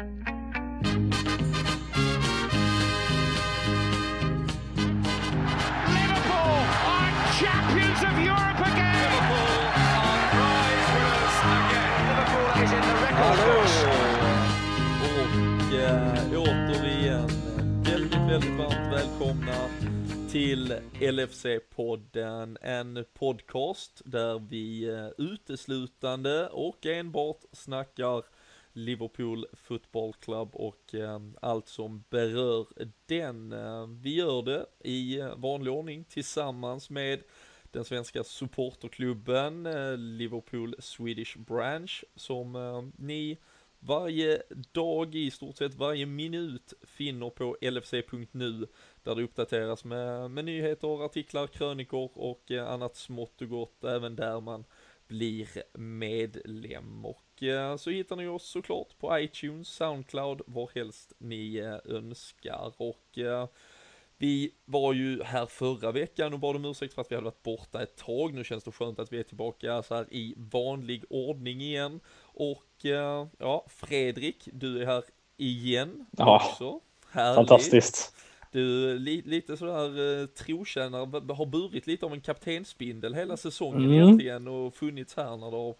Liverpool are champions of Europe again. Liverpool are prize winners again. Liverpool is in the record books. Och äh, återigen väldigt, väldigt varmt välkomna till LFC-podden, en podcast där vi äh, uteslutande och enbart snackar Liverpool Football Club och eh, allt som berör den. Eh, vi gör det i vanlig ordning tillsammans med den svenska supporterklubben eh, Liverpool Swedish Branch som eh, ni varje dag i stort sett varje minut finner på lfc.nu där det uppdateras med, med nyheter, artiklar, krönikor och eh, annat smått och gott även där man blir medlem och så hittar ni oss såklart på iTunes, Soundcloud, varhelst ni eh, önskar och vi var ju här förra veckan och bad om ursäkt för att vi hade varit borta ett tag. Nu känns det skönt att vi är tillbaka så här i vanlig ordning igen. Och ja, Fredrik, du är här igen ja, också. Härligt. Fantastiskt. Du, li, lite sådär eh, trotjänare, har burit lite av en kaptensbindel hela säsongen Mm. egentligen och funnits här när det har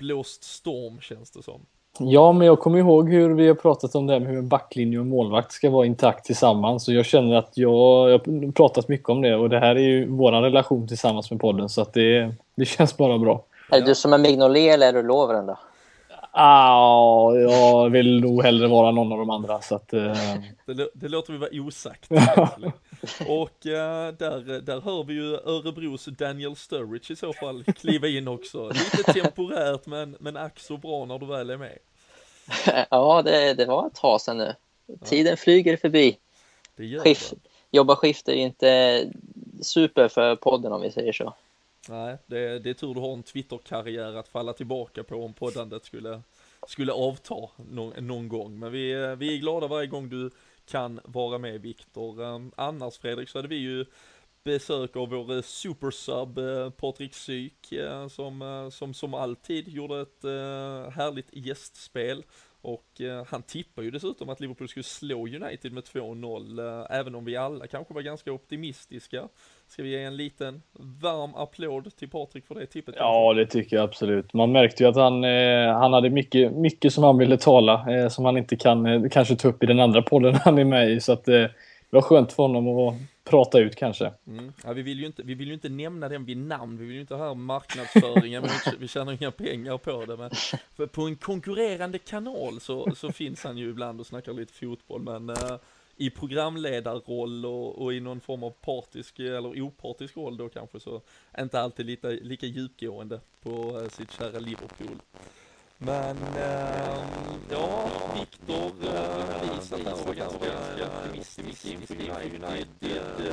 blåst storm känns det som. Ja, men jag kommer ihåg hur vi har pratat om det här med hur en backlinje och en målvakt ska vara intakt tillsammans. Så jag känner att jag, jag har pratat mycket om det och det här är ju våran relation tillsammans med podden så att det, det känns bara bra. Är du som är Mignolet eller är du Lovren då? Ah, jag vill nog hellre vara någon av de andra så att... Eh, Det, det låter vi vara osagt. och eh, där, där hör vi ju Örebros Daniel Sturridge i så fall kliva in också. Lite temporärt men, men ack så bra när du väl är med. ja, det, det var ett tag sedan nu. Tiden flyger förbi. Det gör Skift, jobba skift är inte super för podden om vi säger så. Nej, det, det är tur du har en Twitter-karriär att falla tillbaka på om poddandet skulle, skulle avta någon, någon gång. Men vi, är- vi är glada varje gång du kan vara med Viktor. Ehm, annars Fredrik så hade vi ju besök av vår eh, supersub eh, Patrik Syk eh, som, som som alltid gjorde ett härligt gästspel. Och han tippar ju dessutom att Liverpool skulle slå United med 2-0, även om vi alla kanske var ganska optimistiska. Ska vi ge en liten varm applåd till Patrik för det tippet? ja, det tycker jag absolut. Man märkte ju att han, eh, han hade mycket, mycket som han ville tala eh, som han inte kan eh, kanske ta upp i den andra podden han är med i. Så att eh, det var skönt för honom att prata ut kanske. Mm. Ja, vi, vill ju inte, vi vill ju inte nämna den vid namn, vi vill ju inte ha marknadsföringen, vi, vi tjänar inga pengar på det. Men på en konkurrerande kanal så, så finns han ju ibland och snackar lite fotboll, men eh, i programledarroll och, och i någon form av partisk eller opartisk roll då kanske så inte alltid lika, lika djupgående på eh, sitt kära Liverpool. Men äh, ja, Viktor eh, uh, visat vara var ganska optimistisk inför United. Hur,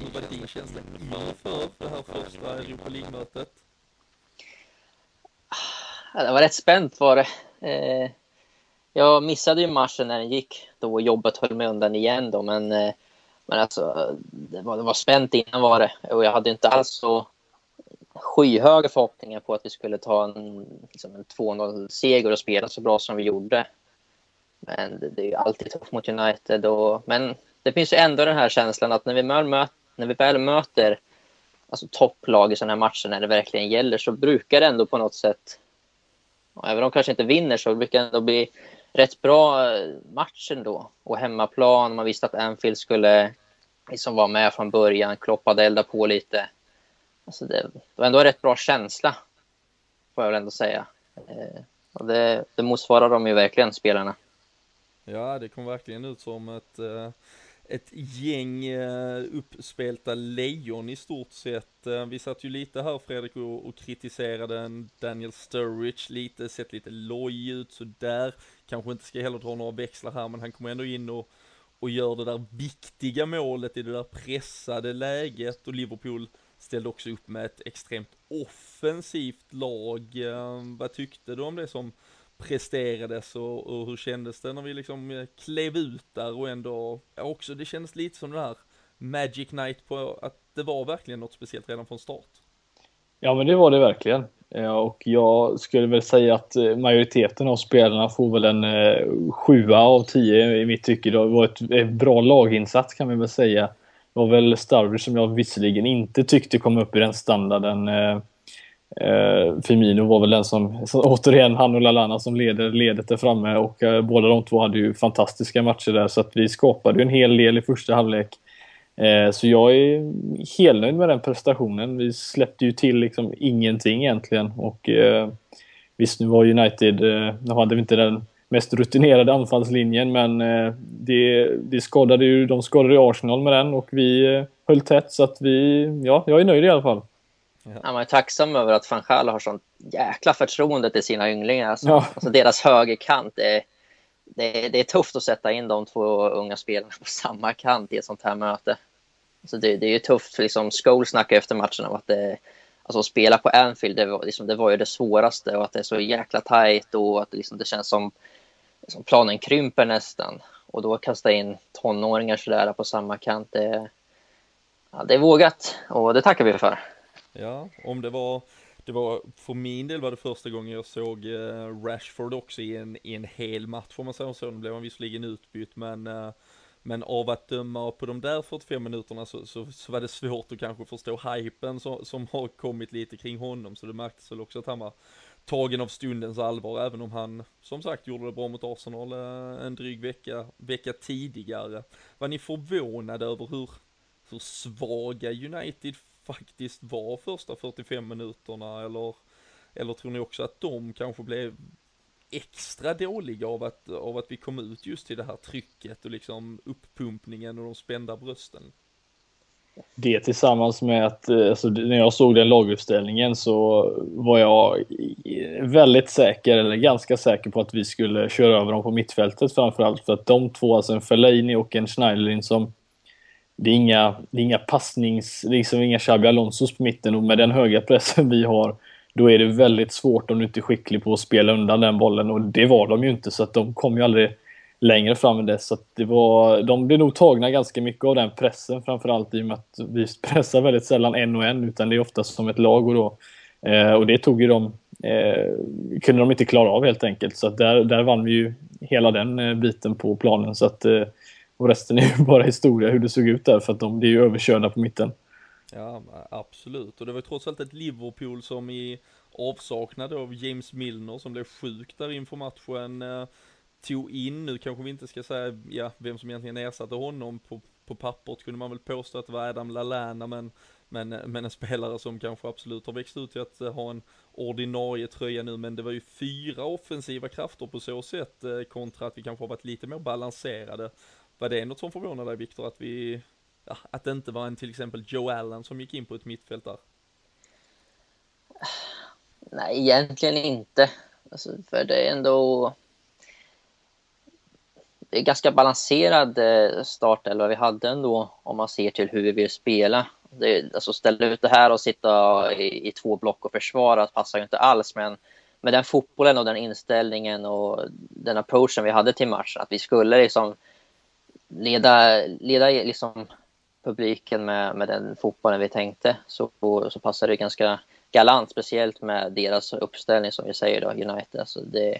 hur var din känsla inför det här första Europa League-mötet? Ah, ja, det var rätt spänt var det. Eh, jag missade ju matchen när den gick då jobbet höll mig undan igen då, men, eh, men alltså det var, det var spänt innan var det och jag hade inte alls så skyhöga förhoppningar på att vi skulle ta en, liksom en 2-0-seger och spela så bra som vi gjorde. Men det, det är ju alltid tufft mot United. Och, men det finns ju ändå den här känslan att när vi, möter. när vi väl möter alltså topplag i sådana här matcher när det verkligen gäller så brukar det ändå på något sätt, även om de kanske inte vinner så brukar det ändå bli rätt bra eh, match ändå. Och hemmaplan, man visste att Anfield skulle liksom vara med från början, Klopp hade eldat på lite. Alltså det, det var ändå en rätt bra känsla, får jag väl ändå säga. Eh, och det, det motsvarar de ju verkligen, spelarna. Ja, det kom verkligen ut som ett, eh, ett gäng eh, uppspelta lejon i stort sett. Eh, vi satt ju lite här Fredrik och, och kritiserade en Daniel Sturridge lite, sett lite loj ut sådär. Kanske inte ska heller dra några växlar här, men han kommer ändå in och, och gör det där viktiga målet i det där pressade läget och Liverpool ställde också upp med ett extremt offensivt lag. Eh, vad tyckte du om det som presterades och, och hur kändes det när vi liksom eh, klev ut där och ändå, ja, också det kändes lite som det här Magic Night på att det var verkligen något speciellt redan från start. Ja, men det var det verkligen. Eh, och jag skulle väl säga att eh, majoriteten av spelarna får väl en sjua av tio i mitt tycke. Det var ett, ett bra laginsats kan vi väl säga. Det var väl Sturridge som jag visserligen inte tyckte kom upp i den standarden. Eh, Firmino var väl den som, så, återigen han och Lallana som leder ledet där framme och eh, båda de två hade ju fantastiska matcher där så att vi skapade ju en hel del i första halvlek. Eh, så jag är helnöjd med den prestationen. Vi släppte ju till liksom ingenting egentligen. Och eh, visst, nu var United, eh, nu hade vi inte den mest rutinerade anfallslinjen, men eh, det, det skadade ju, de skadade ju Arsenal med den och vi eh, höll tätt så att vi, ja, jag är nöjd i alla fall. Ja. man är tacksam över att van Gaal har sånt jäkla förtroende till sina ynglingar. Alltså, ja. alltså deras högerkant, det, det, det är tufft att sätta in de två unga spelarna på samma kant i ett sånt här möte. Alltså det, det är ju tufft, liksom Scholes snackade efter matchen om att det, alltså att spela på Anfield, det var, liksom, det var ju det svåraste och att det är så jäkla tajt och att liksom, det känns som liksom, planen krymper nästan. Och då kasta in tonåringar sådär på samma kant, det, ja, det är vågat och det tackar vi för. Ja, om det var det var, för min del var det första gången jag såg eh, Rashford också i en, i en hel match får man säga så. Nu blev han visserligen utbytt men eh, men av att döma på de där 45 minuterna så, så, så var det svårt att kanske förstå hypen som, som har kommit lite kring honom. Så det märktes väl också att han var tagen av stundens allvar, även om han som sagt gjorde det bra mot Arsenal eh, en dryg vecka, vecka tidigare. Var ni förvånade över hur, hur svaga United faktiskt var första 45 minuterna eller, eller tror ni också att de kanske blev extra dåliga av att, av att vi kom ut just till det här trycket och liksom uppumpningen och de spända brösten. Det tillsammans med att eh, alltså, när jag såg den laguppställningen så var jag väldigt säker, eller ganska säker på att vi skulle köra över dem på mittfältet framförallt. För att de två, alltså en Fellaini och en Schneiderlin som det är inga, det är inga passnings, liksom inga Xabi Alonsos på mitten och med den höga pressen vi har då är det väldigt svårt om du inte är skicklig på att spela undan den bollen och det var de ju inte så att de kom ju aldrig längre fram än det. Så att det var, de blev nog tagna ganska mycket av den pressen framförallt i och med att vi pressar väldigt sällan en och en utan det är oftast som ett lag och då eh, och det tog ju de eh, kunde de inte klara av helt enkelt så att där, där vann vi ju hela den eh, biten på planen så att eh, och resten är ju bara historia hur det såg ut där för att de blir ju överkörda på mitten. Ja, absolut. Och det var trots allt ett Liverpool som i avsaknad av James Milner som blev sjuk där inför matchen eh, tog in, nu kanske vi inte ska säga ja, vem som egentligen ersatte honom på, på pappret kunde man väl påstå att det var Adam Lallana men, men, eh, men en spelare som kanske absolut har växt ut till att eh, ha en ordinarie tröja nu men det var ju fyra offensiva krafter på så sätt eh, kontra att vi kanske har varit lite mer balanserade. Var det något som förvånade dig Viktor att vi ja, att det inte var en till exempel Joe Allen som gick in på ett mittfält där? Nej, egentligen inte. Alltså, för det är ändå... Det är ganska balanserad eh, startelva vi hade ändå om man ser till hur vi vill spela. Det, alltså ställa ut det här och sitta i, i två block och försvara passar ju inte alls. Men med den fotbollen och den inställningen och den approachen vi hade till matchen, att vi skulle liksom leda, leda liksom publiken med, med den fotbollen vi tänkte så, så passar det ganska galant, speciellt med deras uppställning som vi säger då, United. Alltså det,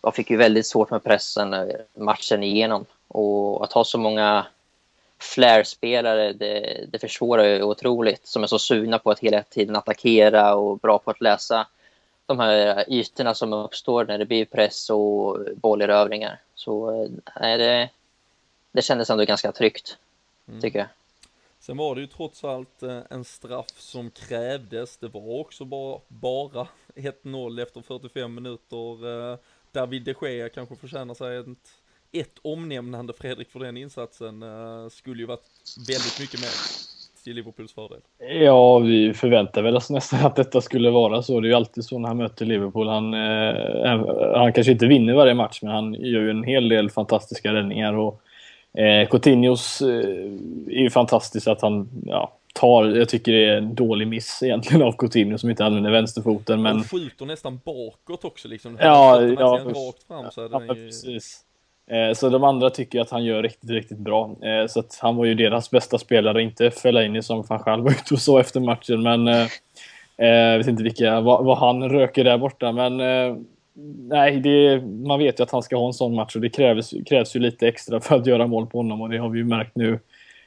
de fick ju väldigt svårt med pressen matchen igenom och att ha så många flair-spelare, det, det försvårar ju otroligt, som är så sugna på att hela tiden attackera och bra på att läsa de här ytorna som uppstår när det blir press och bollerövringar. Så eh, nej, det, det kändes ändå ganska tryggt, mm. tycker jag. Sen var det ju trots allt eh, en straff som krävdes. Det var också bara, bara 1-0 efter 45 minuter. Eh, David de Gea kanske förtjänar sig ett, ett omnämnande Fredrik för den insatsen. Eh, skulle ju varit väldigt mycket mer till Liverpools fördel. Ja, vi förväntar väl oss nästan att detta skulle vara så. Det är ju alltid så när han möter Liverpool. Han, eh, han kanske inte vinner varje match, men han gör ju en hel del fantastiska räddningar. Och Eh, Coutinhos eh, är ju fantastiskt att han ja, tar, jag tycker det är en dålig miss egentligen av Coutinho som inte använder vänsterfoten. Men... Han skjuter nästan bakåt också liksom. Ja, ja, rakt fram så ja, ju... precis. Eh, så de andra tycker att han gör riktigt, riktigt bra. Eh, så att han var ju deras bästa spelare, inte Fellaini som van Gaal var ute och så efter matchen. Men, Eh, jag vet inte vilka, vad, vad, han röker där borta, men eh, nej, det, man vet ju att han ska ha en sån match och det krävs, krävs ju lite extra för att göra mål på honom och det har vi ju märkt nu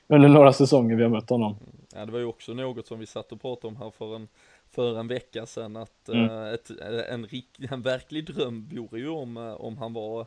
under några säsonger vi har mött honom. Ja, det var ju också något som vi satt och pratade om här för en, för en vecka sedan att Mm. eh, ett, en, rik- en verklig dröm vore ju om, eh, om han var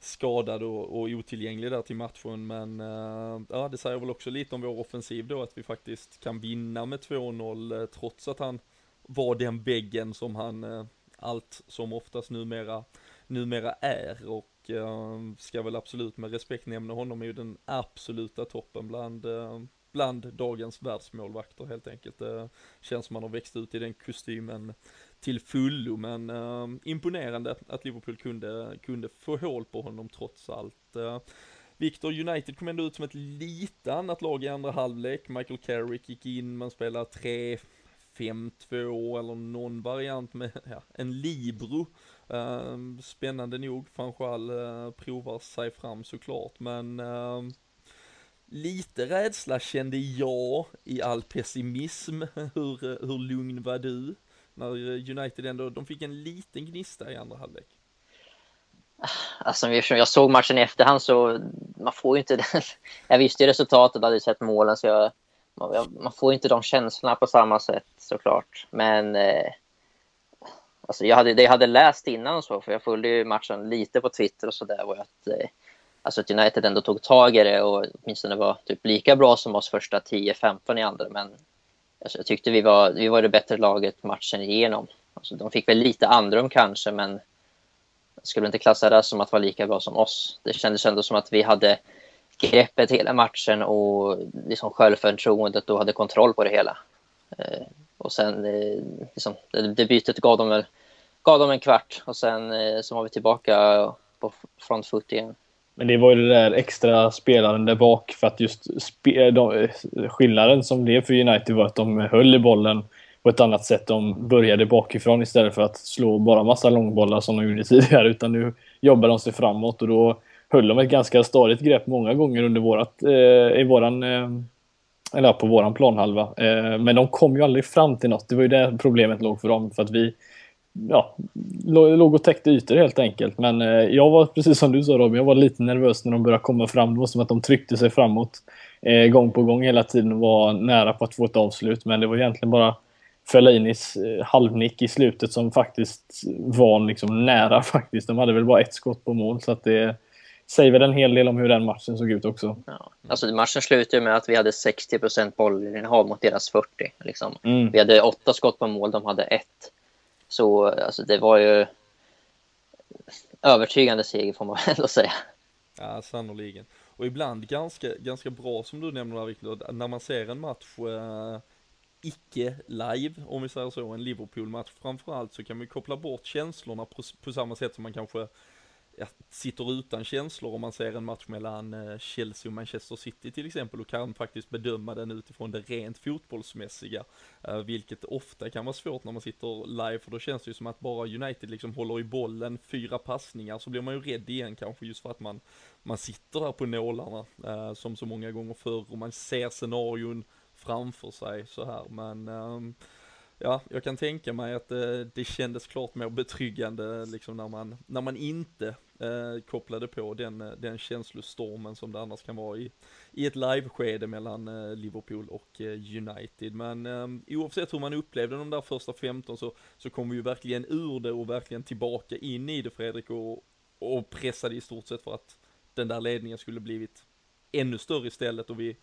skadad och, och otillgänglig där till matchen men eh, ja det säger väl också lite om vår offensiv då att vi faktiskt kan vinna med 2-0 eh, trots att han var den väggen som han eh, allt som oftast numera, numera är och eh, ska väl absolut med respekt nämna honom är ju den absoluta toppen bland, eh, bland dagens världsmålvakter helt enkelt. Det känns som man har växt ut i den kostymen till fullo men eh, imponerande att Liverpool kunde, kunde få hål på honom trots allt. Eh, Victor United kom ändå ut som ett lite annat lag i andra halvlek. Michael Carrick gick in, man spelar tre 5-2 eller någon variant med ja, en libro. Eh, spännande nog, Fanchal uh, provar sig fram såklart, men eh, lite rädsla kände jag i all pessimism. Hur, eh, hur lugn var du? När eh, United ändå, de fick en liten gnista i andra halvlek. Alltså, jag såg matchen i efterhand så man får ju inte den. Jag visste ju resultatet, hade sett målen så jag, man, man får inte de känslorna på samma sätt såklart. Men eh, alltså jag hade, det jag hade läst innan så, för jag följde ju matchen lite på Twitter och sådär, var att, eh, alltså att United ändå tog tag i det och åtminstone var typ lika bra som oss första 10-15 i andra. Men alltså, jag tyckte vi var, vi var det bättre laget matchen igenom. Alltså, de fick väl lite andrum kanske, men skulle inte klassa det som att vara lika bra som oss. Det kändes ändå som att vi hade greppet hela matchen och liksom självförtroendet och hade kontroll på det hela. Eh, och sen, eh, liksom, det, det bytet gav dem, gav dem en kvart och sen eh, så var vi tillbaka på front foot igen. Men det var ju det där extra spelaren där bak för att just spe, de, skillnaden som blev för United var att de höll i bollen på ett annat sätt. De började bakifrån istället för att slå bara massa långbollar som de gjorde tidigare. Utan nu jobbar de sig framåt och då höll de ett ganska stadigt grepp många gånger under vårat, eh, i våran, eh, eller på våran planhalva. Eh, men de kom ju aldrig fram till något. Det var ju där problemet låg för dem. För att vi ja, låg och täckte ytor helt enkelt. Men eh, jag var precis som du sa Robin, jag var lite nervös när de började komma fram. Det var som att de tryckte sig framåt eh, gång på gång hela tiden och var nära på att få ett avslut. Men det var egentligen bara Fellainis eh, halvnick i slutet som faktiskt var liksom nära faktiskt. De hade väl bara ett skott på mål så att det säger väl en hel del om hur den matchen såg ut också. Ja. Alltså, matchen slutade med att vi hade 60% bollinnehav mot deras 40. Liksom. Mm. Vi hade åtta skott på mål, de hade ett. Så alltså, det var ju övertygande seger får man väl ändå säga. Ja, sannoliken. Och ibland ganska, ganska bra som du nämner där Victor, när man ser en match eh, icke live, om vi säger så, en Liverpool-match framförallt så kan man koppla bort känslorna på, på samma sätt som man kanske jag sitter utan känslor om man ser en match mellan eh, Chelsea och Manchester City till exempel och kan faktiskt bedöma den utifrån det rent fotbollsmässiga. Eh, vilket ofta kan vara svårt när man sitter live för då känns det ju som att bara United liksom håller i bollen fyra passningar så blir man ju rädd igen kanske just för att man, man sitter där på nålarna eh, som så många gånger förr och man ser scenarion framför sig så här men ehm, Ja, jag kan tänka mig att det, det kändes klart mer betryggande liksom när man, när man inte eh, kopplade på den, eh, den känslostormen som det annars kan vara i, i ett liveskede mellan eh, Liverpool och eh, United. Men eh, oavsett hur man upplevde de där första 15 så, så kom vi ju verkligen ur det och verkligen tillbaka in i det Fredrik och, och pressade i stort sett för att den där ledningen skulle blivit ännu större istället och vi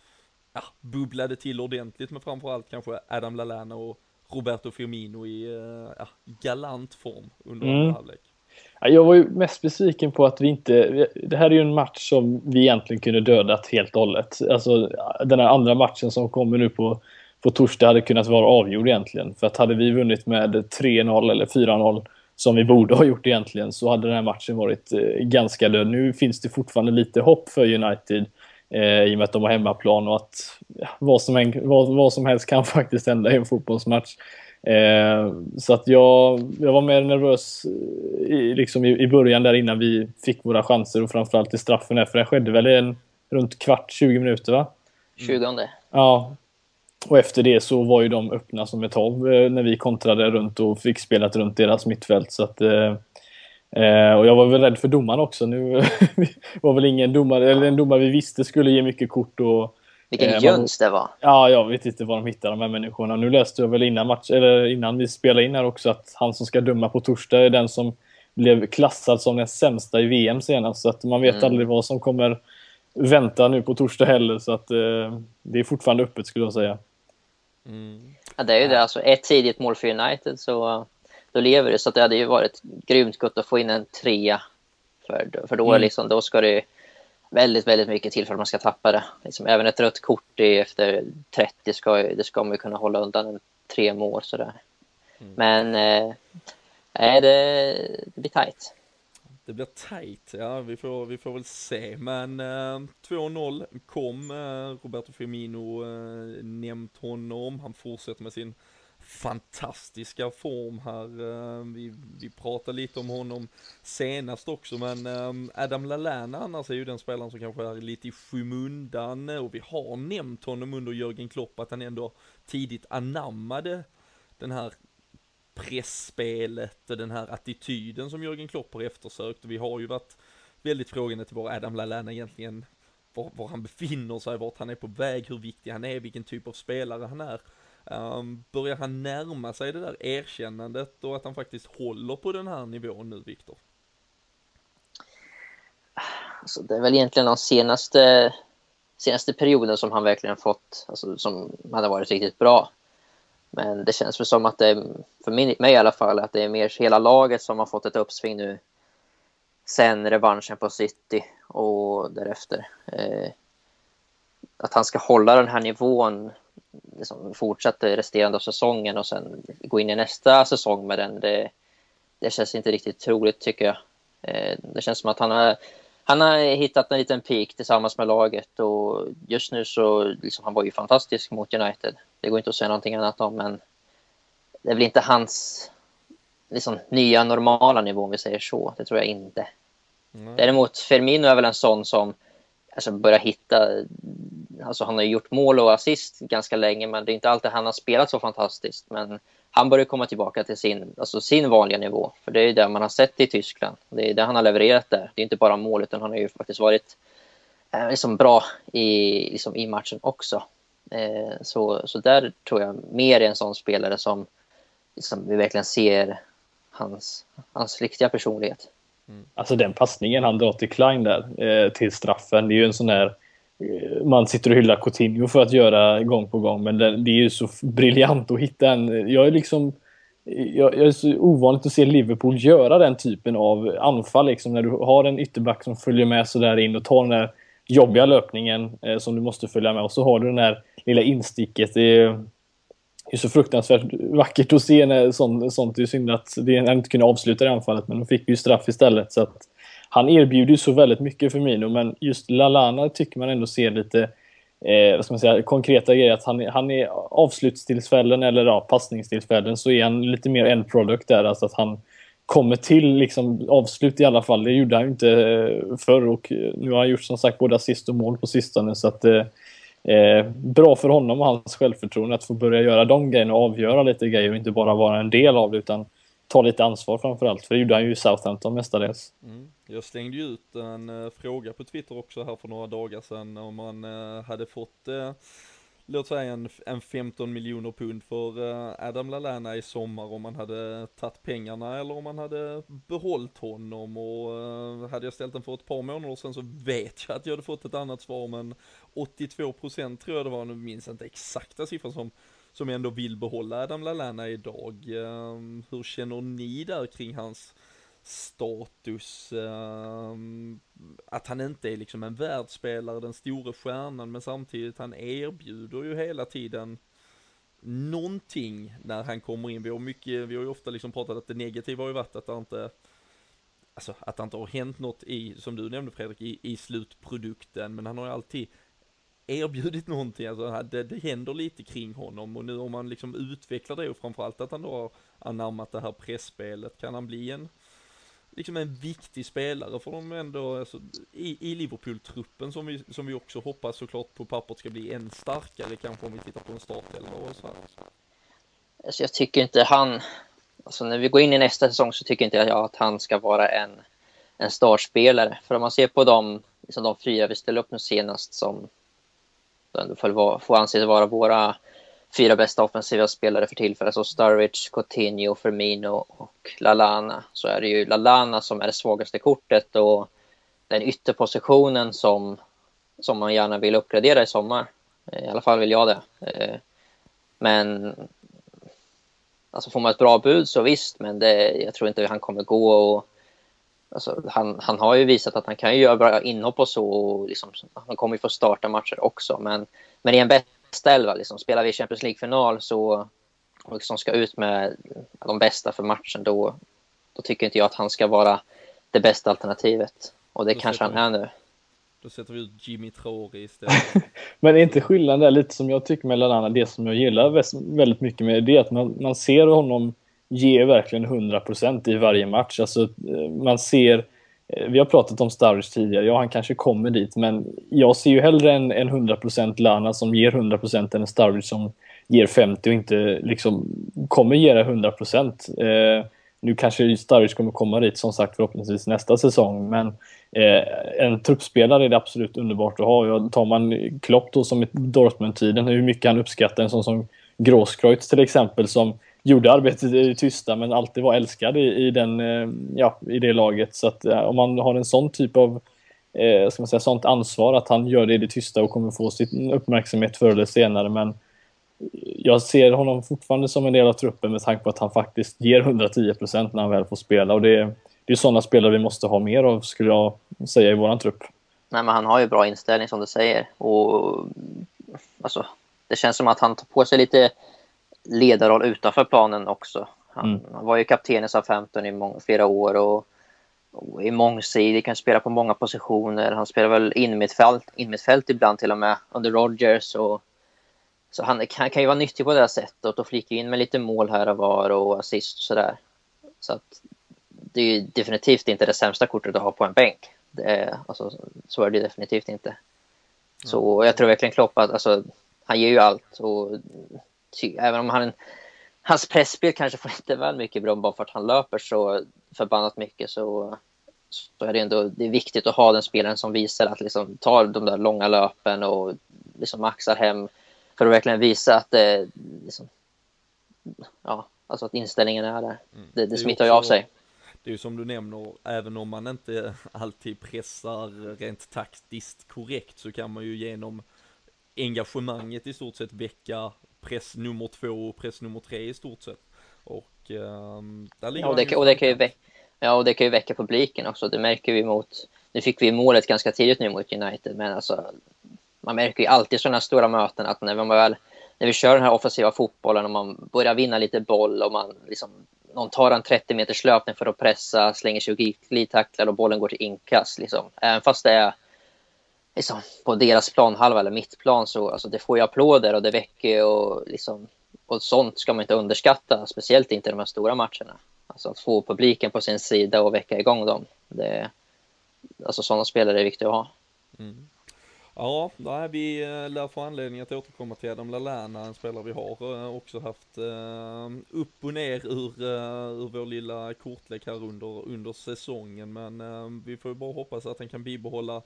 ja, bubblade till ordentligt med framförallt kanske Adam Lallana och Roberto Firmino i uh, ja, galant form under Mm. andra halvlek. Ja, Jag var ju mest besviken på att vi inte... Det här är ju en match som vi egentligen kunde dödat helt och hållet. Alltså den här andra matchen som kommer nu på, på torsdag hade kunnat vara avgjord egentligen. För att hade vi vunnit med 3-0 eller 4-0 som vi borde ha gjort egentligen så hade den här matchen varit eh, ganska död. Nu finns det fortfarande lite hopp för United eh, i och med att de har hemmaplan och att ja, vad, som än, vad, vad som helst kan faktiskt hända i en fotbollsmatch. Eh, så att jag, jag var mer nervös eh, i, liksom i, i början där innan vi fick våra chanser och framförallt i straffen här, för den skedde väl en runt kvart, 20 minuter va? 20. Ja. och efter det så var ju de öppna som ett hav eh, när vi kontrade runt och fick spelat runt deras mittfält. Så att, eh, Eh, och jag var väl rädd för domaren också. Nu var väl ingen domare, eller en domare vi visste skulle ge mycket kort. Och, Vilken eh, jöns det var. Ja, jag vet inte var de hittar de här människorna. Nu läste jag väl innan, match, eller innan vi spelade in här också att han som ska döma på torsdag är den som blev klassad som den sämsta i VM senast. Så att man vet mm. aldrig vad som kommer vänta nu på torsdag heller. Så att eh, det är fortfarande öppet skulle jag säga. Mm. Ja, det är ju det. Alltså ett tidigt mål för United så då lever det. Så det hade ju varit grymt gott att få in en trea. För, för då, mm. liksom, då ska det väldigt, väldigt mycket till för att man ska tappa det. Liksom, även ett rött kort efter 30 ska, det ska man ju kunna hålla undan en tre mål. Sådär. Mm. Men eh, det, det blir tajt. Det blir tajt, ja vi får, vi får väl se. Men eh, 2-0 kom, eh, Roberto Firmino eh, nämnt honom. Han fortsätter med sin fantastiska form här. Eh, vi, vi pratade lite om honom senast också, men ehm, Adam Lallana annars är ju den spelaren som kanske är lite i skymundan och vi har nämnt honom under Jörgen Klopp att han ändå tidigt anammade den här pressspelet och den här attityden som Jörgen Klopp har eftersökt vi har ju varit väldigt frågande till var Adam Lallana egentligen var, var han befinner sig, vart han är på väg, hur viktig han är, vilken typ av spelare han är. Um, börjar han närma sig det där erkännandet och att han faktiskt håller på den här nivån nu, Viktor? Alltså, det är väl egentligen de senaste, senaste perioden som han verkligen fått, alltså, som han har varit riktigt bra. Men det känns väl som att det, är, för mig, mig i alla fall, att det är mer hela laget som har fått ett uppsving nu sen revanschen på City och därefter. Eh, att han ska hålla den här nivån liksom fortsätta resterande av säsongen och sen gå in i nästa säsong med den, det, det känns inte riktigt troligt tycker jag. Eh, det känns som att han har, han har hittat en liten peak tillsammans med laget och just nu så, liksom, han var ju fantastisk mot United. Det går inte att säga någonting annat om, men det är väl inte hans liksom, nya normala nivå om vi säger så. Det tror jag inte. Mm. Däremot Firmino är väl en sån som alltså, börjar hitta alltså han har gjort mål och assist ganska länge, men det är inte alltid han har spelat så fantastiskt. Men han börjar komma tillbaka till sin, alltså sin vanliga nivå, för det är det man har sett i Tyskland. Det är det han har levererat där. Det är inte bara mål, utan han har ju faktiskt varit eh, liksom bra i, liksom i matchen också. Eh, så, så där tror jag mer är en sån spelare som liksom, vi verkligen ser hans, hans riktiga personlighet. Mm. Alltså den passningen han drar till Klein där, eh, till straffen, det är ju en sån där Eh, Eh, man sitter och hyllar Coutinho för att göra gång på gång, men det, det är ju så briljant att hitta en... Jag är liksom... Jag, jag, är så ovanligt att se Liverpool göra den typen av anfall, liksom, när du har en ytterback som följer med sådär in och tar den där jobbiga löpningen eh, som du måste följa med och så har du den där lilla insticket. Det är, det är så fruktansvärt vackert att se när sånt, sånt. Det är synd att det inte kunde avsluta det anfallet, men de fick ju straff istället. Så att, han erbjuder ju så väldigt mycket för Mino, men just Lalana tycker man ändå ser lite eh, vad ska man säga, konkreta grejer. Att han, han är avslutstillfällen eller ja, passningstillfällen så är han lite mer en product där. Alltså att han kommer till liksom, avslut i alla fall. Det gjorde han ju inte eh, förr och nu har han gjort som sagt både assist och mål på sistone. Så att, eh, eh, bra för honom och hans självförtroende att få börja göra de grejerna och avgöra lite grejer och inte bara vara en del av det utan ta lite ansvar framförallt. För det gjorde han ju i Southampton mestadels. Mm. Jag slängde ju ut en uh, fråga på Twitter också här för några dagar sedan om man uh, hade fått uh, låt säga en, en 15 miljoner pund för Adam Lallana i sommar om man hade tagit pengarna eller om man hade behållit honom och hade jag ställt den för ett par månader sedan så vet jag att jag hade fått ett annat svar men 82% tror jag det var, nu minns jag inte exakta siffran som som ändå vill behålla Adam Lallana idag. Ehm, hur känner ni där kring hans status, ehm, att han inte är liksom en världsspelare, den store stjärnan, men samtidigt han erbjuder ju hela tiden någonting när han kommer in. Vi har mycket, vi har ju ofta liksom pratat att det negativa har ju varit att det inte Alltså att det inte har hänt något i, som du nämnde Fredrik, i, i slutprodukten, men han har ju alltid erbjudit någonting, alltså det, det händer lite kring honom och nu om man liksom utvecklar det och framförallt att han då har anammat det här pressspelet, kan han bli en liksom en viktig spelare för dem ändå, alltså, i, i Liverpool-truppen som vi, som vi också hoppas såklart på pappret ska bli än starkare kanske om vi tittar på en startelva och så här. Alltså jag tycker inte han, alltså när vi går in i nästa säsong så tycker inte jag att han ska vara en, en startspelare. För om man ser på de, liksom de fyra vi ställde upp nu senast som ändå får, får anses vara våra fyra bästa offensiva spelare för tillfället, så Sturridge, Coutinho, Firmino och Lalana, så är det ju Lalana som är det svagaste kortet och den ytterpositionen som, som man gärna vill uppgradera i sommar. Eh, I alla fall vill jag det. Eh, men alltså får man ett bra bud så visst, men det, jag tror inte han kommer gå och Alltså, han, han har ju visat att han kan göra bra inhopp och så. Och liksom, han kommer ju få starta matcher också. Men, men i en bästa elva, liksom, spelar vi Champions League-final så och liksom ska ut med de bästa för matchen, då, då tycker inte jag att han ska vara det bästa alternativet. Och det då kanske han är nu. Då sätter vi ut Jimmy Traore istället. Men är inte skillnaden där lite som jag tycker med Lallana, det som jag gillar väldigt mycket med det, är att man, man ser honom ger verkligen 100% i varje match. Alltså, eh, man ser, eh, vi har pratat om Sturridge tidigare, ja han kanske kommer dit, men jag ser ju hellre en, en 100% Lana som ger 100% än en Sturridge som ger 50 och inte liksom kommer ge det 100%. Eh, nu kanske Sturridge kommer komma dit som sagt förhoppningsvis nästa säsong, men eh, en truppspelare är det absolut underbart att ha. Ja, tar man Klopp då som i Dortmund-tiden, hur mycket han uppskattar en sån som Grosskreutz till exempel som gjorde arbetet i det tysta men alltid var älskad i, i, den, eh, ja, i det laget. Så att eh, om man har en sån typ av eh, ska man säga, sånt ansvar att han gör det i det tysta och kommer få sin uppmärksamhet förr eller senare. Men jag ser honom fortfarande som en del av truppen med tanke på att han faktiskt ger 110 procent när han väl får spela. Och det, det är sådana spelare vi måste ha mer av, skulle jag säga, i våran trupp. Nej, men han har ju bra inställning som du säger. Och alltså, det känns som att han tar på sig lite ledarroll utanför planen också. Han, mm. han var ju kapten i SA-15 i många, flera år och, och är mångsidig, kan spela på många positioner. Han spelar väl innermittfält, innermittfält ibland till och med under Rogers. Och, så han, han kan ju vara nyttig på det här sättet och flika in med lite mål här och var och assist och sådär. Så att det är definitivt inte det sämsta kortet att ha på en bänk. Är, alltså, så är det definitivt inte. Så jag tror verkligen Klopp att alltså, han ger ju allt och även om han, hans pressspel kanske får lite väl mycket beröm bara för att han löper så förbannat mycket så, så är det ändå det är viktigt att ha den spelaren som visar att liksom tar de där långa löpen och liksom maxar hem för att verkligen visa att det liksom, ja, alltså att inställningen är där. Mm. Det, det, smittar ju av sig. Det är ju som du nämner, även om man inte alltid pressar rent taktiskt korrekt så kan man ju genom engagemanget i stort sett väcka press nummer två och press nummer tre i stort sett. Och um, där ligger ja, och det, och det kan ju väcka, ja, och det kan ju väcka publiken också. Det märker vi mot, nu fick vi målet ganska tidigt nu mot United, men alltså man märker ju alltid sådana stora möten att när man väl när vi kör den här offensiva fotbollen och man börjar vinna lite boll och man liksom någon tar en 30 meters löpning för att pressa, slänger sig glidtacklar och bollen går till inkast. Liksom. Även fast det är liksom, på deras planhalva eller mittplan så alltså, det får ju applåder och det väcker och liksom och sånt ska man inte underskatta, speciellt inte de här stora matcherna. Alltså att få publiken på sin sida och väcka igång dem. Det, alltså sådana spelare är viktiga att ha. Mm. Ja, nej, vi eh, lär få anledning att återkomma till Adam Lallana, en spelare vi har eh, också haft eh, upp och ner ur, ur vår lilla kortlek här under, under säsongen. Men vi får ju bara hoppas att han kan bibehålla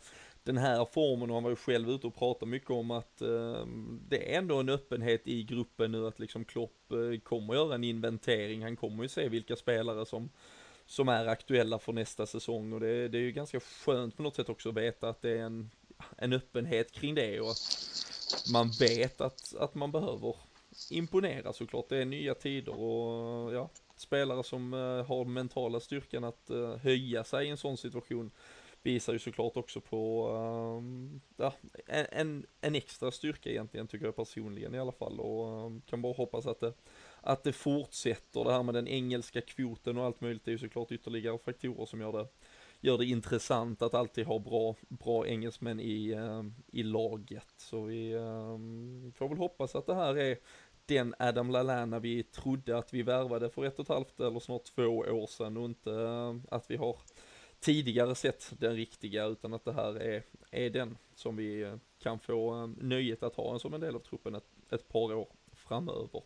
den här formen och han var ju själv ute och pratade mycket om att eh, det är ändå en öppenhet i gruppen nu att liksom Klopp eh, kommer göra en inventering, han kommer ju se vilka spelare som som är aktuella för nästa säsong och det, det är ju ganska skönt på något sätt också att veta att det är en, en öppenhet kring det och att man vet att, att man behöver imponera såklart. Det är nya tider och ja, spelare som eh, har mentala styrkan att eh, höja sig i en sån situation visar ju såklart också på um, ja, en, en extra styrka egentligen tycker jag personligen i alla fall och um, kan bara hoppas att det, att det fortsätter. Det här med den engelska kvoten och allt möjligt är ju såklart ytterligare faktorer som gör det, gör det intressant att alltid ha bra, bra engelsmän i, um, i laget. Så vi får väl hoppas att det här är den Adam Lallana vi trodde att vi värvade för ett och ett halvt eller snart två år sedan och inte att vi har tidigare sett den riktiga utan att det här är, är den som vi eh, kan få eh, nöjet att ha som en del av truppen ett, ett par år framöver.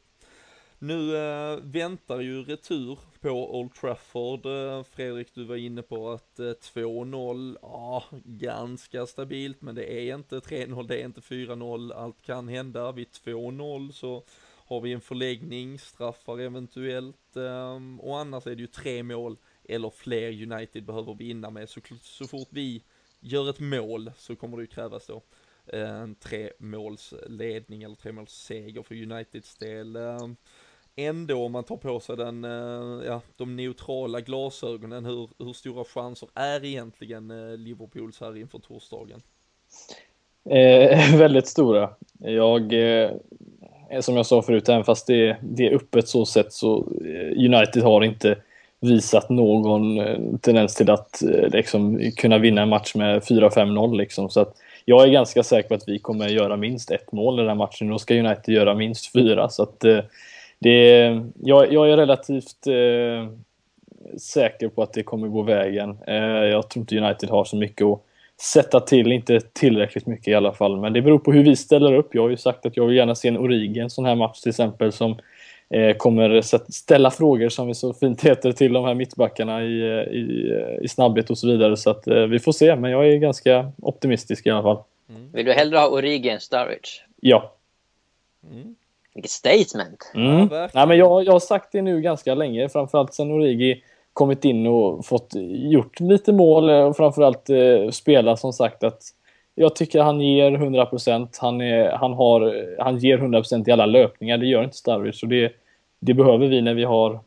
Nu äh, väntar ju retur på Old Trafford. Fredrik, du var inne på att äh, 2-0, ja, ganska stabilt, men det är inte 3-0, det är inte 4-0, allt kan hända. Vid 2-0 så har vi en förläggning, straffar eventuellt, äh, och annars är det ju tre mål eller fler United behöver vinna med. Så, så fort vi gör ett mål så kommer det ju krävas då eh, en tremålsledning eller tremålsseger för Uniteds del. Eh, ändå om man tar på sig den, eh, ja, de neutrala glasögonen, hur, hur stora chanser är egentligen Liverpools här inför torsdagen? Eh, väldigt stora. Jag, eh, som jag sa förut, även fast det, det är öppet så sett så eh, United har inte visat någon eh, tendens till att eh, liksom, kunna vinna en match med 4-5-0 liksom. Så att jag är ganska säker på att vi kommer göra minst ett mål i den här matchen. Då ska United göra minst fyra. Så att eh, det, jag, jag är relativt eh, säker på att det kommer gå vägen. Eh, jag tror inte United har så mycket att sätta till, inte tillräckligt mycket i alla fall. Men det beror på hur vi ställer upp. Jag har ju sagt att jag vill gärna se en Origi, en sån här match till exempel, som kommer ställa frågor som vi så fint heter till de här mittbackarna i, eh, i, eh, i snabbhet och så vidare. Så att eh, vi får se, men jag är ganska optimistisk i alla fall. Mm. Vill du hellre ha Origi än Sturridge? Ja. Mm. Vilket statement! Mm. Ja, Nej, men jag, jag har sagt det nu ganska länge, framförallt sen Origi kommit in och fått gjort lite mål och framförallt eh, spela som sagt att jag tycker han ger 100%. Han, är, han, har, han ger 100% i alla löpningar. Det gör inte Sturridge. Och det, det behöver vi när vi har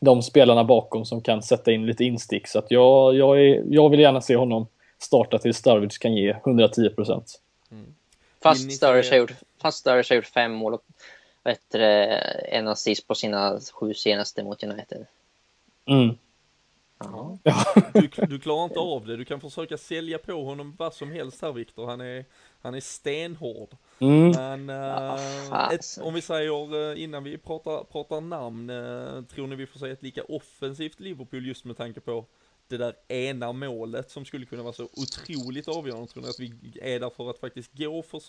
de spelarna bakom som kan sätta in lite instick. Så att jag, jag, är, jag vill gärna se honom starta till Sturridge kan ge 110%. Mm. Fast Sturridge har gjort, fast Sturridge har gjort fem mål och bättre en assist på sina sju senaste mot United. Mm. Ja. Du, du, klarar inte av det. Du kan försöka sälja på honom vad som helst här Viktor. Han är, han är stenhård. Mm. Men äh, ett, om vi säger eh, innan vi pratar, pratar namn, äh, tror ni vi får se ett lika offensivt Liverpool just med tanke på det där ena målet som skulle kunna vara så otroligt avgörande. Tror ni att vi är där för att faktiskt gå för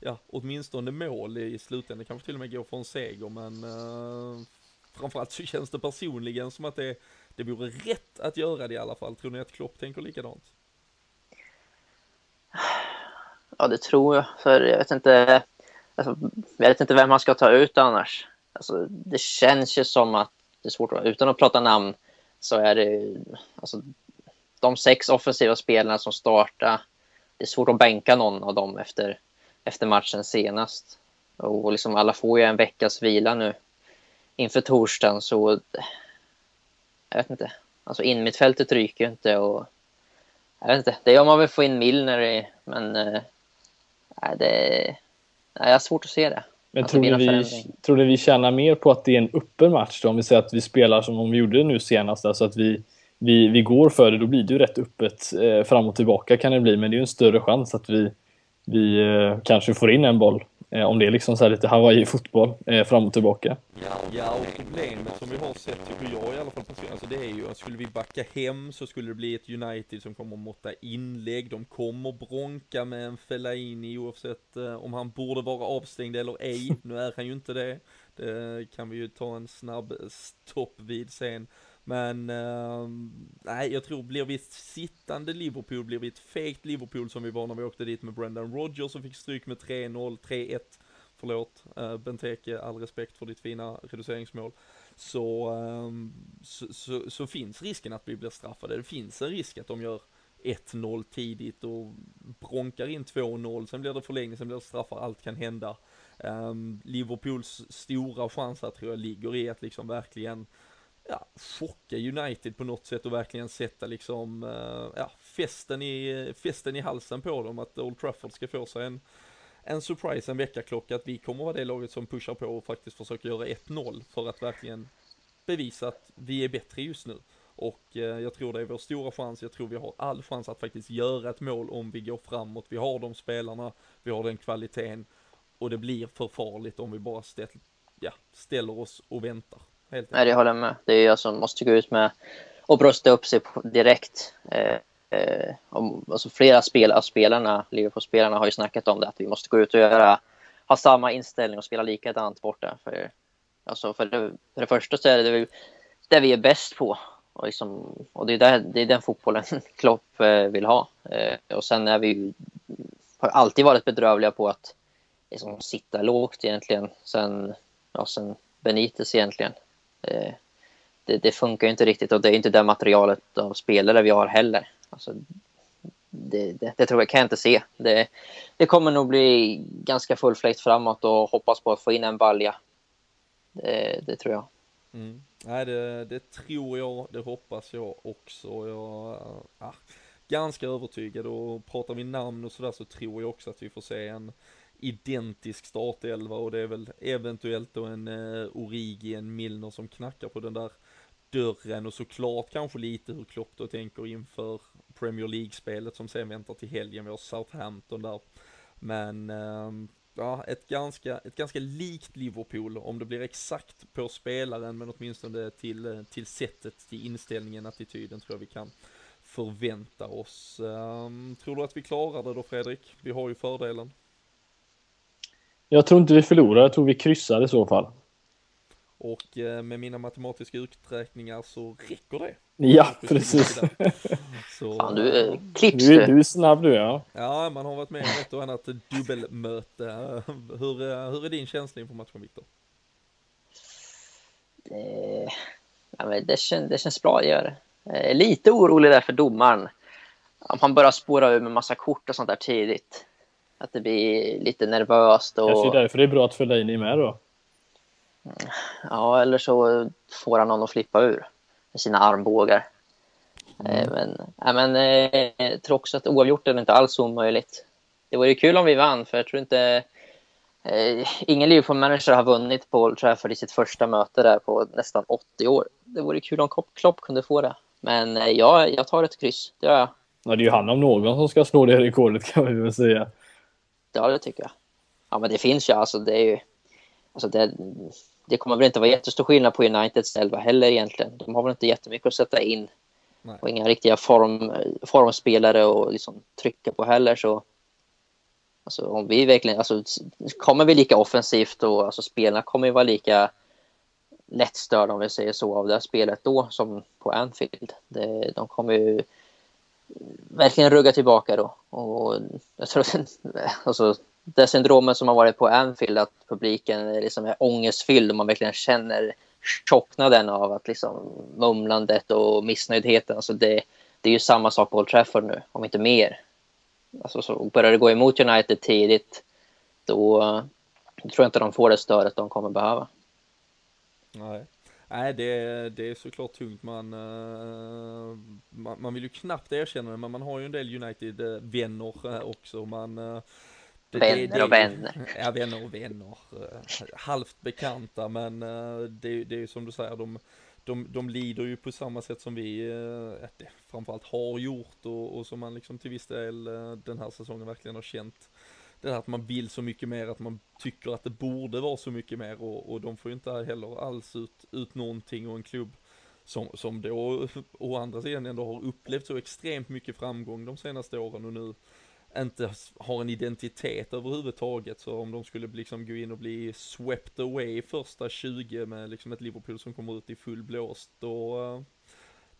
ja, åtminstone mål i slutändan, kanske till och med gå för en seger, men uh, framförallt så känns det personligen som att det, det vore rätt att göra det i alla fall. Tror ni att Klopp tänker likadant? Ja, det tror jag, för jag vet inte, alltså, jag vet inte vem man ska ta ut annars. Alltså, det känns ju som att det är svårt, att, utan att prata namn, så är det alltså, de sex offensiva spelarna som startar. Det är svårt att bänka någon av dem efter efter matchen senast. Och liksom alla får ju en veckas vila nu inför torsdagen så jag vet inte. Alltså inmittfältet ryker ju inte och jag vet inte. Det är om man vill få in Milner i, men eh, äh, det nej, jag har svårt att se det. Men tror ni, vi, tror ni vi tjänar mer på att det är en öppen match då? Om vi säger att vi spelar som om vi gjorde nu senast, alltså att vi, vi, vi går för det, då blir det ju rätt öppet eh, fram och tillbaka kan det bli, men det är ju en större chans att vi, vi eh, kanske får in en boll. Eh, om det är liksom så här lite Hawaii-fotboll eh, fram och tillbaka. Ja, ja, och problemet som vi har sett, tycker jag i alla fall, alltså, alltså det är ju att skulle vi backa hem så skulle det bli ett United som kommer måtta inlägg, de kommer bronka med en Fellaini oavsett eh, om han borde vara avstängd eller ej. Nu är han ju inte det. Det kan vi ju ta en snabb stopp vid sen. Men uh, nej, jag tror blir vi ett sittande Liverpool, blir vi ett fegt Liverpool som vi var när vi åkte dit med Brendan Rodgers och fick stryk med 3-0, 3-1. Förlåt, uh, Benteke, all respekt för ditt fina reduceringsmål. Så, um, så, så, så, finns risken att vi blir straffade. Det finns en risk att de gör 1-0 tidigt och bronkar in 2-0, sen blir det förlängning, sen blir det straffar, allt kan hända. Um, Liverpools stora chans här tror jag ligger i att liksom verkligen ja, chocka United på något sätt och verkligen sätta liksom, eh, ja, festen i, festen i halsen på dem, att Old Trafford ska få sig en, en surprise, en väckarklocka, att vi kommer vara det laget som pushar på och faktiskt försöker göra 1-0 för att verkligen bevisa att vi är bättre just nu. Och eh, jag tror det är vår stora chans, jag tror vi har all chans att faktiskt göra ett mål om vi går framåt, vi har de spelarna, vi har den kvaliteten och det blir för farligt om vi bara ställ, ja, ställer oss och väntar. Helt Nej, det håller jag med. Det är jag som måste gå ut med och brösta upp sig direkt. Eh, eh, om, alltså flera spel, av spelarna, Liverpool-spelarna har ju snackat om det, att vi måste gå ut och göra, ha samma inställning och spela likadant borta. För, alltså för, det, för det första så är det det, det vi är bäst på. Och, liksom, och det, är där, det är den fotbollen Klopp eh, vill ha. Eh, och sen är vi har alltid varit bedrövliga på att liksom, sitta lågt egentligen. Sen, ja, sen Benitez egentligen. Eh, det, det, funkar ju inte riktigt och det är inte det materialet av spelare vi har heller. Alltså, det, det, det, tror jag kan jag inte se. Det, det kommer nog bli ganska full fläkt framåt och hoppas på att få in en balja. Det, det tror jag. Mm. Nej, det, det, tror jag, det hoppas jag också. Jag är ganska övertygad och pratar vi namn och sådär så tror jag också att vi får se en identisk startelva och det är väl eventuellt då en eh, Origi, en Milner som knackar på den där dörren och såklart kanske lite hur Klopp då tänker inför Premier League-spelet som sen väntar till helgen. Vi har Southampton där. Men eh, ja, ett ganska, ett ganska likt Liverpool om det blir exakt på spelaren men åtminstone till, eh, till sättet, till inställningen, attityden tror jag vi kan förvänta oss. Um, tror du att vi klarar det då Fredrik? Vi har ju fördelen. Jag tror inte vi förlorar, jag tror vi kryssar i så fall. Och eh, med mina matematiska uträkningar så räcker det. Ja, precis. Så, Fan, du är klipps du. du är snabb du ja. Ja, man har varit med i ett och annat dubbelmöte. Hur, eh, hur är din känsla inför matchen, Viktor? Det, ja, men det, känns, det känns bra att göra. Lite orolig där för domaren. Om han börjar spåra ur med massa kort och sånt där tidigt. Att det blir lite nervöst. Och... Kanske därför det är bra att Fellaini är med då. Ja, eller så får han någon att flippa ur med sina armbågar. Mm. Men, ja, men eh, jag tror också att oavgjort är inte alls omöjligt. Det vore kul om vi vann, för jag tror inte... Eh, ingen Liverpool-manager har vunnit på Old Trafford i sitt första möte där på nästan 80 år. Det vore kul om Klopp kunde få det. Men eh, ja, jag tar ett kryss, det gör jag. Ja, det är ju han om någon som ska slå det rekordet kan vi väl säga. Ja, det tycker jag. Ja, men det finns ju alltså. Det är ju... Alltså det, det kommer väl inte vara jättestor skillnad på Uniteds elva heller egentligen. De har väl inte jättemycket att sätta in. Nej. Och inga riktiga form, formspelare att liksom trycka på heller. Så alltså, om vi verkligen, alltså, kommer vi lika offensivt och alltså, spelarna kommer ju vara lika lättstörda om vi säger så av det här spelet då som på Anfield. Det, de kommer ju verkligen rugga tillbaka då. Och jag tror alltså, det syndromet som har varit på Anfield, att publiken liksom är ångestfylld och man verkligen känner tjocknaden av att liksom mumlandet och missnöjdheten. Alltså det, det är ju samma sak på Old Trafford nu, om inte mer. Alltså så börjar det gå emot United tidigt, då, då tror jag inte de får det stödet de kommer behöva. Nej. Nej, det, det är såklart tungt. Man, uh, man, man, vill ju knappt erkänna det, men man har ju en del United-vänner också. Man, uh, det, vänner det, och vänner. Ja, vänner och vänner. Halvt bekanta, men det, det är ju som du säger, de, de, de lider ju på samma sätt som vi det, framförallt har gjort och, och som man liksom till viss del den här säsongen verkligen har känt. Det här att man vill så mycket mer, att man tycker att det borde vara så mycket mer och, och de får ju inte heller alls ut, ut någonting och en klubb som, som då å andra sidan ändå har upplevt så extremt mycket framgång de senaste åren och nu inte har en identitet överhuvudtaget. Så om de skulle liksom gå in och bli swept away första 20 med liksom ett Liverpool som kommer ut i full blåst, då, eh,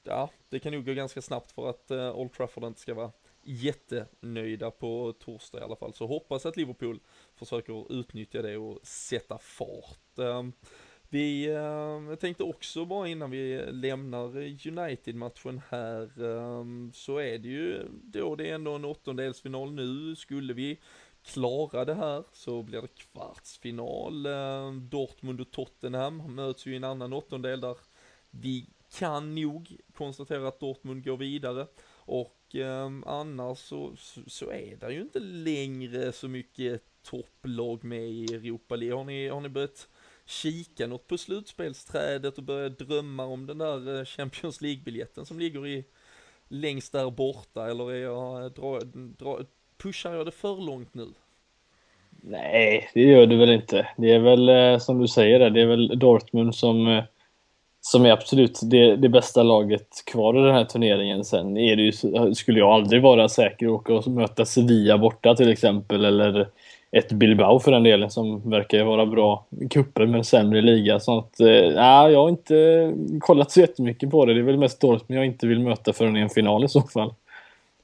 ja, det kan nog gå ganska snabbt för att eh, Old Trafford inte ska vara jättenöjda på torsdag i alla fall. Så hoppas att Liverpool försöker utnyttja det och sätta fart. Ehm, vi ehm, tänkte också bara innan vi lämnar United-matchen här, ehm, så är det ju då det är ändå en åttondelsfinal nu. Skulle vi klara det här så blir det kvartsfinal. Dortmund och Tottenham möts ju i en annan åttondel där vi kan nog konstatera att Dortmund går vidare. Och eh, annars så, så, så, är det ju inte längre så mycket topplag med i Europa League. Har ni, har ni börjat kika något på slutspelsträdet och börjat drömma om den där eh, Champions League-biljetten som ligger i längst där borta eller är jag, eh, dra, dra, pushar jag det för långt nu? Nej, det gör du väl inte. Det är väl eh, som du säger, det är väl Dortmund som, som är absolut det, det bästa laget kvar i den här turneringen. Sen är det ju, skulle jag aldrig vara säker att åka och möta Sevilla borta till exempel, eller ett Bilbao för den delen som verkar vara bra i cuper men sämre liga. Så att, eh, jag har inte kollat så jättemycket på det. Det är väl mest Dortmund jag inte vill möta förrän i en final i så fall.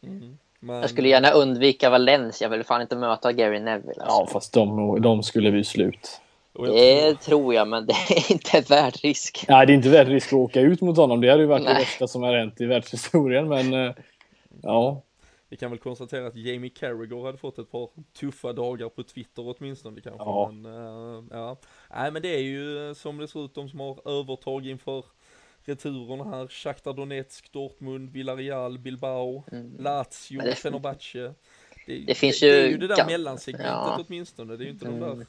Mm. Men... Jag skulle gärna undvika Valencia. Jag vill fan inte möta Gary Neville. Alltså. Ja, fast de, de skulle bli slut. Det tror jag, men det är inte värt risk. Nej, det är inte värt risk att åka ut mot honom. Det hade ju varit Nej. det värsta som har hänt i världshistorien, men eh, ja. Vi kan väl konstatera att Jamie Carragher hade fått ett par tuffa dagar på Twitter åtminstone kanske. Ja. Men, uh, ja. Nej men det är ju som det ser ut de som har övertag inför returerna här. Shakhtar Donetsk, Dortmund, Villarreal, Bilbao, mm. Lazio, det, Fenerbahce. Det, det finns ju... Det är ju det där mellansegmentet ja. åtminstone. Det är ju inte mm. de där.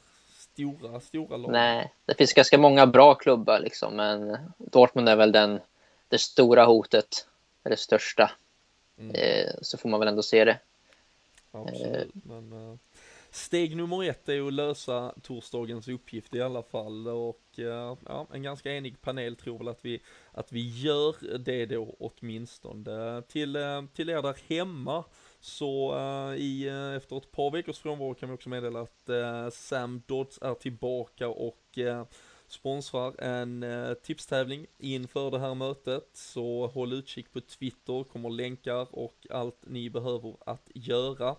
Stora, stora lagen. Nej, det finns ganska många bra klubbar liksom, men Dortmund är väl den, det stora hotet, det största. Mm. Eh, så får man väl ändå se det. Absolut, eh. men steg nummer ett är att lösa torsdagens uppgift i alla fall och uh, ja, en ganska enig panel tror väl att vi, att vi gör det då åtminstone. Till, uh, till er där hemma så uh, i, uh, efter ett par veckors frånvaro kan vi också meddela att uh, Sam Dodds är tillbaka och sponsrar en tipstävling inför det här mötet. Så håll utkik på Twitter, kommer länkar och allt ni behöver att göra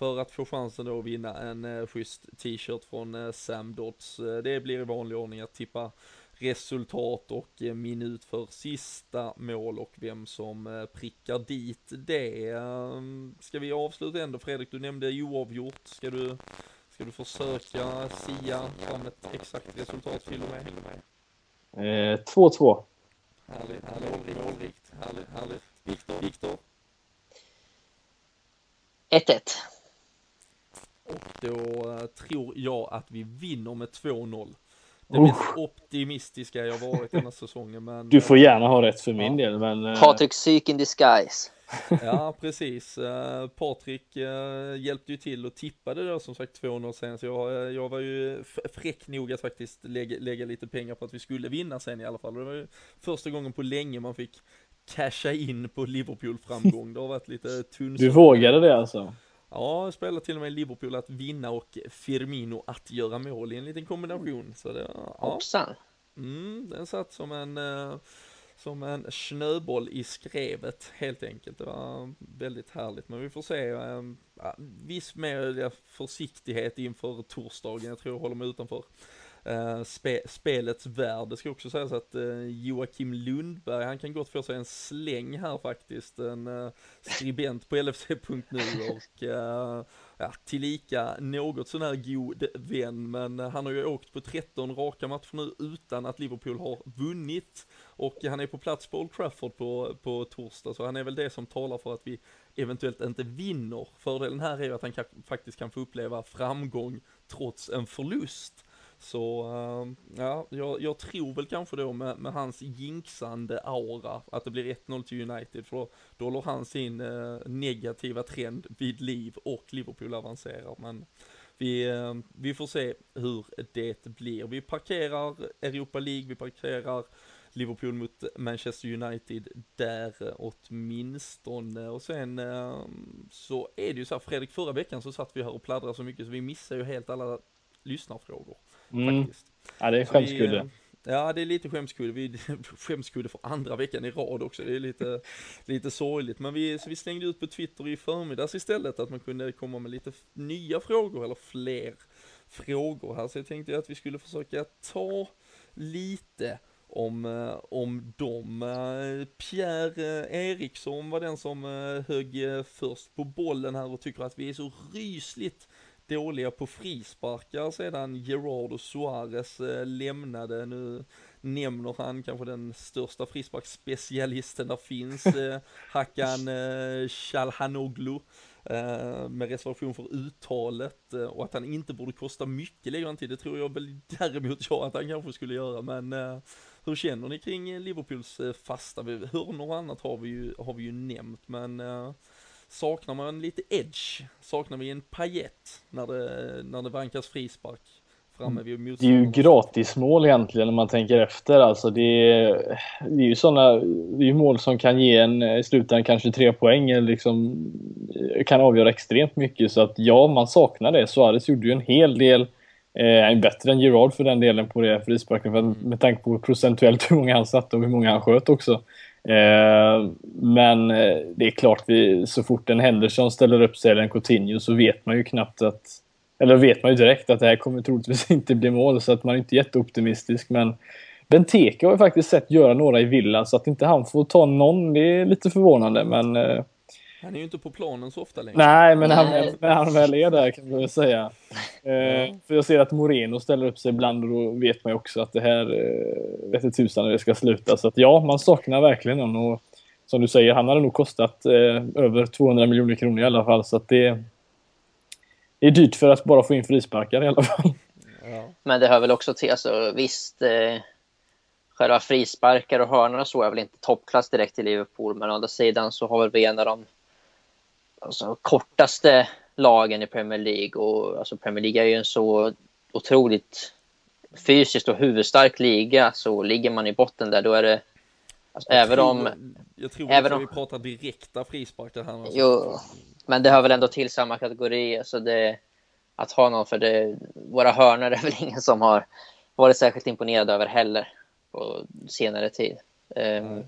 för att få chansen då att vinna en eh, schysst t-shirt från Sam Dodds. Det blir i vanlig ordning att tippa resultat och eh, minut för sista mål och vem som eh, prickar dit det. Ehm, ska vi avsluta ändå Fredrik, du nämnde oavgjort. Ska du Ska du försöka sia fram ett exakt resultat till och med? 2-2. Eh, härligt, härligt, målrikt, härligt, härligt. Viktor, Viktor? 1-1. Och då uh, tror jag att vi vinner med 2-0. Det mest optimistiska jag varit denna säsongen men... Du får gärna ha rätt för min ja. del men... Uh... Patrik Syk in disguise. Ja, precis. Uh, Patrik hjälpte ju till och tippade då som sagt 200 sen, så jag, jag var ju fräck nog att faktiskt lägga, lägga lite pengar på att vi skulle vinna sen i alla fall. Det var ju första gången på länge man fick casha in på Liverpool-framgång. Det har varit lite tunnsått. Du vågade det alltså? Ja, jag spelade till och med Liverpool att vinna och Firmino att göra mål i en liten kombination. Så det, ja. Hoppsan. Mm, den satt som en som en snöboll i skrevet helt enkelt. Det var väldigt härligt, men vi får se. Äh, viss mer försiktighet inför torsdagen. Jag tror jag håller mig utanför Eh, spe, spelets värld. Det ska också sägas att eh, Joakim Lundberg, han kan gott få sig en släng här faktiskt. En eh, skribent på LFC.nu och ja, tillika något sån här god vän, men han har ju åkt på 13 raka matcher nu utan att Liverpool har vunnit. Och han är på plats på Old Trafford på, på torsdag, så han är väl det som talar för att vi eventuellt inte vinner. Fördelen här är ju att han kan, faktiskt kan få uppleva framgång trots en förlust. Så ehm, ja, jag, jag, tror väl kanske då med, med hans jinxande aura att det blir 1-0 till United för då, då håller han sin eh, negativa trend vid liv och Liverpool avancerar. Men vi, eh, vi får se hur det blir. Vi parkerar Europa League, vi parkerar Liverpool mot Manchester United där eh, åtminstone. Och sen ehm, så är det ju så här, Fredrik, förra veckan så satt vi här och pladdrade så mycket så vi missar ju helt alla lyssnarfrågor. Mm. Faktiskt. Ja, det är skämskudde. Ja, det är lite skämskudde. Vi skämskudde för andra veckan i rad också. Det är lite, lite sorgligt. Men vi, så vi slängde ut på Twitter i förmiddags istället att man kunde komma med lite nya frågor eller fler frågor här. Så jag tänkte att vi skulle försöka ta lite om, eh, om dem. Eh, Pierre Eriksson var den som eh, högg först på bollen här och tycker att vi är så rysligt dåliga på frisparkar sedan Gerard och Suarez eh, lämnade. Nu nämner han kanske den största frisparksspecialisten där finns, eh, Hakan Shalhanoglu. Eh, med reservation för uttalet och att han inte borde kosta mycket lägger han till. Det tror jag väl däremot jag att han kanske skulle göra men hur känner ni kring Liverpools fasta? Hörnor och annat har vi ju, har vi ju nämnt men saknar man lite edge, saknar vi en pajet när det, när det vankas frispark framme vid Det är ju gratismål egentligen när man tänker efter. Alltså det, är, det är ju sådana det är mål som kan ge en i slutändan kanske tre poäng eller liksom kan avgöra extremt mycket. Så att ja, man saknar det. Suarez gjorde ju en hel del Eh, bättre än Gerard för den delen på det frisparken för, med tanke på procentuellt hur många han satte och hur många han sköt också. Eh, men eh, det är klart, vi, så fort en Henderson ställer upp sig eller en Coutinho så vet man ju knappt att eller vet man ju direkt att det här kommer troligtvis inte bli mål så att man är inte jätteoptimistisk. Men Benteke har ju faktiskt sett göra några i Villa så att inte han får ta någon det är lite förvånande men eh, han är ju inte på planen så ofta längre. Nej, men han, när han väl är där kan man väl säga. Eh, för jag ser att Moreno ställer upp sig ibland och då vet man ju också att det här eh, vet tusan när det ska sluta. Så att ja, man saknar verkligen honom. Och som du säger, han hade nog kostat eh, över 200 miljoner kronor i alla fall. Så att det, det är dyrt för att bara få in frisparkar i alla fall. Ja. Men det hör väl också till, alltså visst, eh, själva frisparkar och hörnor så är väl inte toppklass direkt i Liverpool, men å andra sidan så har väl vi en av de alltså, kortaste lagen i Premier League. Och, alltså, Premier League är ju en så otroligt fysiskt och huvudstark liga. Så ligger man i botten där, då är det... Alltså, jag även tror, om... Jag tror även att om, vi pratar direkta frisparkar här. Alltså. Jo, men det hör väl ändå till samma kategori. Alltså det, att ha någon för det, våra hörnor är väl ingen som har varit särskilt imponerad över heller på senare tid. Um,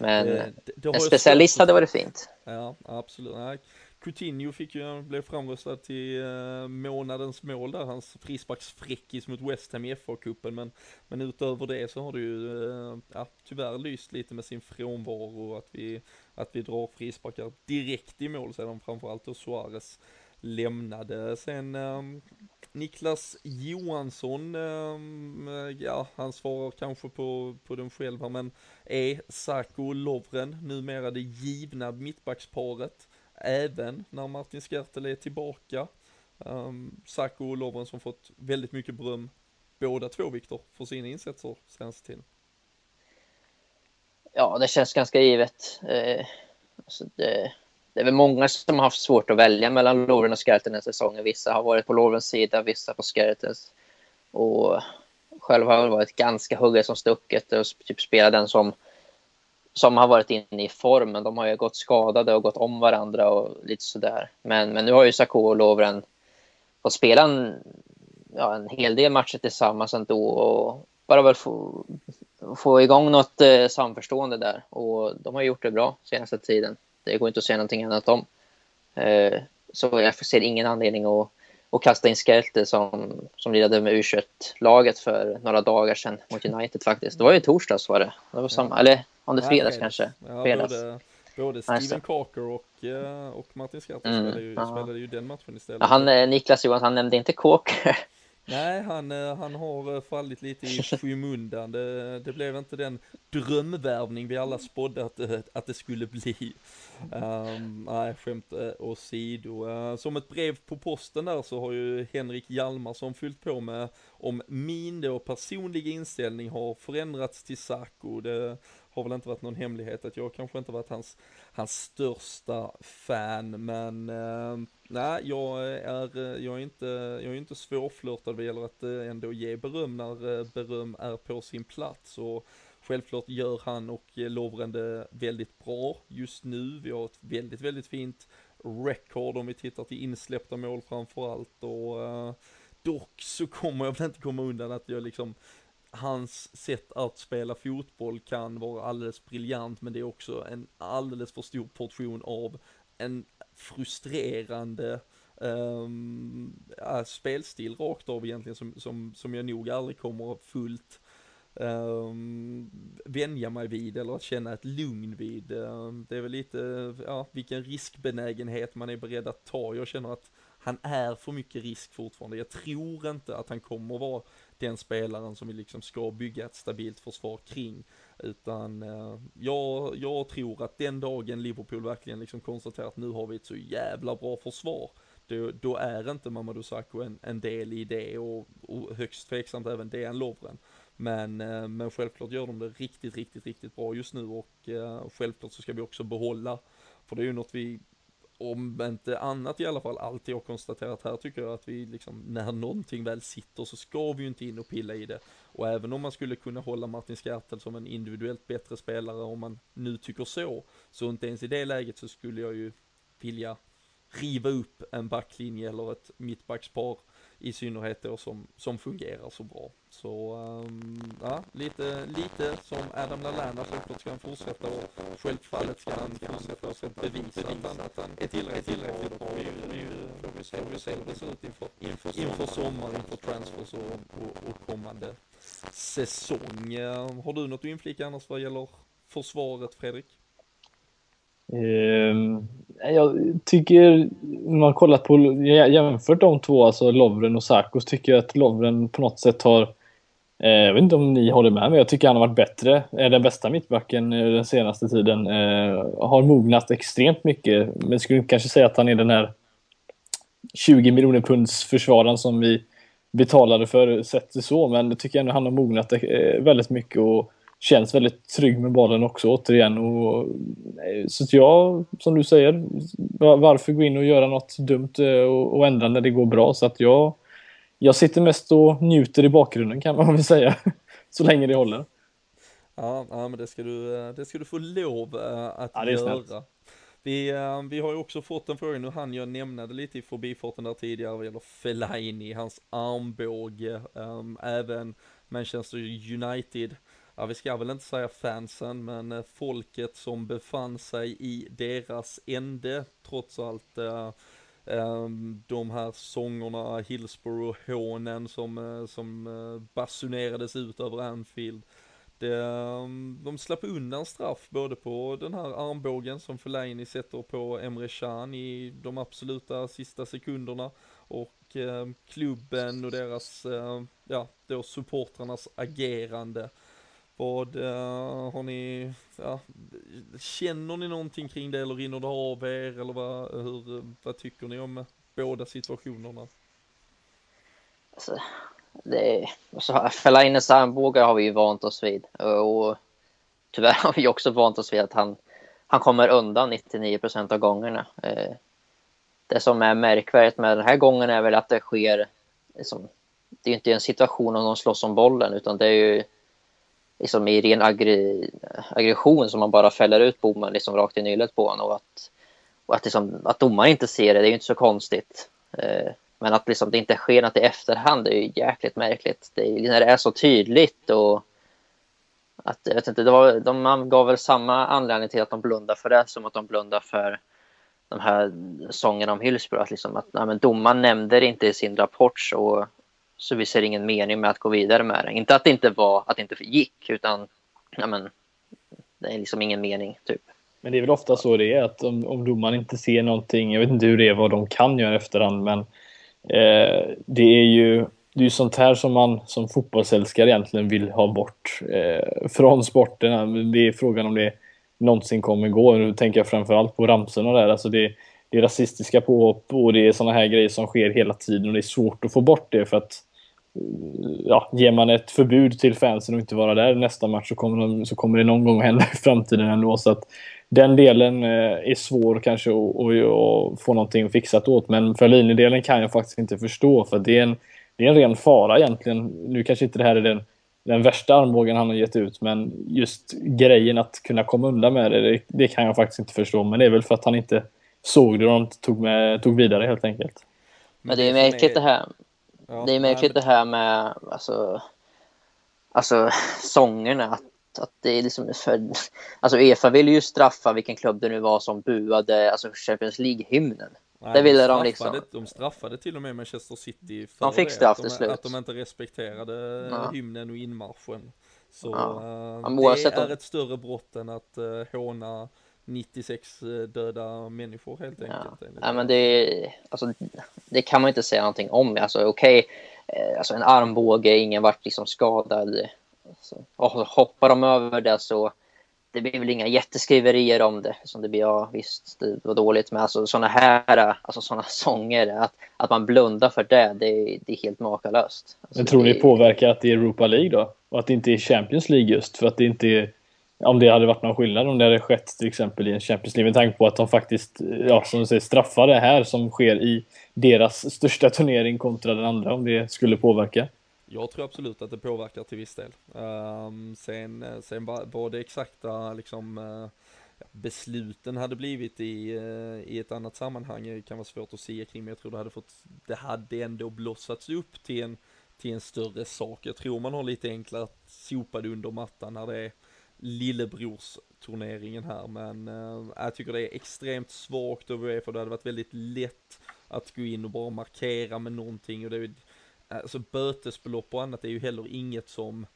men Det- det- det en specialist hade varit fint. Ja, absolut. Nej. Coutinho fick ju, blev framröstad till eh, månadens mål där, hans frisparksfräckis mot West Ham i FA-cupen, men, men utöver det så har det ju, eh, ja, tyvärr lyst lite med sin frånvaro, att vi, att vi drar frisparkar direkt i mål sedan framförallt då Suarez lämnade. Sen eh, Niklas Johansson, eh, ja, han svarar kanske på, på den själv här, men är Sako Lovren numera det givna mittbacksparet? Även när Martin Skertel är tillbaka. Ehm, um, Sako och Lovren som fått väldigt mycket beröm båda två Viktor för sina insatser senaste tiden. Ja, det känns ganska givet. Eh, alltså det, det är väl många som har haft svårt att välja mellan Lovren och Skerten den här säsongen. Vissa har varit på Lovrens sida, vissa på Skertens. Och själv har jag varit ganska hugget som stucket och typ spelat den som, som har varit inne i formen. De har ju gått skadade och gått om varandra och lite sådär. Men, men nu har ju Sarko och Lovren fått spela en, ja, en hel del matcher tillsammans ändå och bara väl få, få igång något eh, samförstående där. Och de har gjort det bra senaste tiden. Det går inte att säga någonting annat om. Eh, så jag ser ingen anledning att, att kasta in Skelte som, som lirade med u laget för några dagar sedan mot United faktiskt. Det var ju torsdags var det. det var samma, Eller om det är fredags Nej, kanske. Ja, fredags. både, Steven så. Carker och, eh, och Martin Skertel Mm, spelade, ju, ja. spelade ju den matchen istället. Ja, han, eh, Niklas Johansson, han nämnde inte Kåker. Nej, han, eh, han har eh, fallit lite i skymundan. Det, det blev inte den drömvärvning vi alla spådde att, det- att det skulle bli. Um, nej, skämt eh, åsido. Uh, som ett brev på posten där så har ju Henrik Hjalmarsson fyllt på med om min då personliga inställning har förändrats till Saco. Det har väl inte varit någon hemlighet att jag kanske inte varit hans, hans största fan, men eh, nej, jag är, eh, jag är inte, jag är inte svårflörtad. Vad gäller att eh, ändå ge beröm när eh, beröm är på sin plats. Och självklart gör han och Lovren det väldigt bra just nu. Vi har ett väldigt, väldigt fint record om vi tittar till insläppta mål framför allt. Och eh, dock så kommer jag väl inte komma undan att jag liksom hans sätt att spela fotboll kan vara alldeles briljant men det är också en alldeles för stor portion av en frustrerande um, ja, spelstil rakt av egentligen som, som, som jag nog aldrig kommer att fullt um, vänja mig vid eller att känna ett lugn vid. Um, det är väl lite, ja, vilken riskbenägenhet man är beredd att ta. Jag känner att han är för mycket risk fortfarande. Jag tror inte att han kommer vara den spelaren som vi liksom ska bygga ett stabilt försvar kring. Utan eh, jag, jag tror att den dagen Liverpool verkligen liksom konstaterar att nu har vi ett så jävla bra försvar. Då, då är inte Mamadou Sakho en, en del i det och, och högst tveksamt även Dejan Lovren. Men, eh, men självklart gör de det riktigt, riktigt, riktigt bra just nu och eh, självklart så ska vi också behålla, för det är ju något vi om inte annat i alla fall alltid har konstaterat här tycker jag att vi liksom när någonting väl sitter så ska vi ju inte in och pilla i det. Och även om man skulle kunna hålla Martin Skärtel som en individuellt bättre spelare om man nu tycker så, så inte ens i det läget så skulle jag ju vilja riva upp en backlinje eller ett mittbackspar i synnerhet då som, som fungerar så bra. Så um, ja, lite, lite som Adam Lallana såklart ska han fortsätta och självfallet ska han fortsätta och bevisa att han är tillräckligt tillräckligt bra. Nu får vi se hur det ser ut inför, inför, inför inför transfers och, och, och kommande säsong. Ehm, har du något att inflika annars vad gäller försvaret Fredrik? Ehm, jag tycker, när man kollat på, jämfört de två, alltså Lovren och Sarkos, tycker jag att Lovren på något sätt har eh, jag vet inte om ni håller med men jag tycker han har varit bättre. Är den bästa mittbacken eh, den senaste tiden. Eh, har mognat extremt mycket. Men skulle kanske säga att han är den här 20 miljoner punds försvararen som vi betalade för, sett det så. Men jag tycker ändå han har mognat eh, väldigt mycket och känns väldigt trygg med bollen också återigen. Och, eh, så att jag, som du säger, varför gå in och göra något dumt eh, och, och ändra när det går bra? Så att jag, jag sitter mest och njuter i bakgrunden kan man väl säga. så länge det håller. Ja, ja men det ska du, eh, det ska du få lov att ja, göra. Vi, vi har ju också fått en fråga, nu han jag nämna det lite i förbifarten där tidigare vad gäller Fellaini, hans armbåge, även Manchester United ja vi ska väl inte säga fansen, men eh, folket som befann sig i deras ände, trots allt. Eh, ehm, de här sångerna, Hillsborough-hånen som, eh, som eh, basunerades ut över Anfield. Det, ehm, de slapp undan straff både på den här armbågen som Fellaini sätter på Emre Can i de absoluta sista sekunderna och ehm, klubben och deras, ja, då supportrarnas agerande. Vad uh, har ni, ja, känner ni någonting kring det eller rinner det av er eller vad, hur, vad tycker ni om båda situationerna? Alltså, det är, alltså, Fellaines armbågar har vi ju vant oss vid och tyvärr har vi också vant oss vid att han, han kommer undan 99 procent av gångerna. Eh, det som är märkvärdigt med den här gången är väl att det sker, liksom, det är inte en situation om de slåss om bollen utan det är ju liksom i ren aggre aggression som man bara fäller ut bommen liksom rakt i nyllet på honom. Och att, och att, liksom, att domaren inte ser det, det är ju inte så konstigt. Eh, men att liksom det inte sker något i efterhand det är ju jäkligt märkligt. Det är, när det är så tydligt och att, jag vet inte, det var, de gav väl samma anledning till att de blundar för det som att de blundar för de här sångerna om Hillsborough. Att, liksom att nej, men domaren nämnde det inte i sin rapport så så vi ser ingen mening med att gå vidare med det. Inte att det inte var, att det inte gick, utan ja, men, det är liksom ingen mening. typ. Men det är väl ofta så det är, att om, om domaren inte ser någonting, jag vet inte hur det är, vad de kan göra efterhand, men eh, det är ju det är ju sånt här som man som fotbollsälskare egentligen vill ha bort eh, från sporten. Det är frågan om det någonsin kommer gå. Nu tänker jag framförallt på ramsorna där. Alltså det, det är rasistiska påhopp och det är såna här grejer som sker hela tiden och det är svårt att få bort det för att ja, ger man ett förbud till fansen att inte vara där nästa match så kommer, de, så kommer det någon gång att hända i framtiden ändå. Så att den delen eh, är svår kanske att, att, få någonting fixat åt. Men för linjedelen kan jag faktiskt inte förstå för det är en, det är en ren fara egentligen. Nu kanske inte det här är den, den värsta armbågen han har gett ut men just grejen att kunna komma undan med det, det, det kan jag faktiskt inte förstå. Men det är väl för att han inte såg det och de tog, med, tog vidare helt enkelt. Men det är märkligt det här Ja, det är märkligt det här med alltså, alltså sångerna. Att, att det är liksom för, alltså Uefa ville ju straffa vilken klubb det nu var som buade alltså Champions League-hymnen. Nej, det ville de, liksom. De straffade till och med Manchester City för de fick straff det, till slut. Att de inte respekterade ja. hymnen och inmarschen. Så ja. uh, det är ett större brott än att uh, håna 96 eh, döda människor helt enkelt. Ja, ja men det, alltså, det kan man inte säga någonting om. Alltså okej, okay, eh, alltså en armbåge, ingen vart liksom skadad. Alltså, och hoppar de över det så det blir väl inga jätteskriverier om det. Som det blir, ja visst, det var dåligt. Men alltså sådana här, alltså sådana sånger, att, att man blundar för det, det, det är helt makalöst. Alltså, men tror det, ni påverkar att det är Europa League då? Och att det inte är Champions League just för att det inte är om det hade varit någon skillnad om det hade skett till exempel i en Champions League med tanke på att de faktiskt, ja som du säger, straffar det här som sker i deras största turnering kontra den andra om det skulle påverka. Jag tror absolut att det påverkar till viss del. Um, sen, sen vad det exakta liksom uh, besluten hade blivit i, uh, i ett annat sammanhang eh, kan vara svårt att se kring, men jag tror det hade fått, det hade ändå blossats upp till en, till en större sak. Jag tror man har lite enklare att sopa det under mattan när det är lillebrors turneringen här, men eh, jag tycker det är extremt svagt av Uefa, det hade varit väldigt lätt att gå in och bara markera med någonting och det är alltså bötesbelopp och annat är ju heller inget som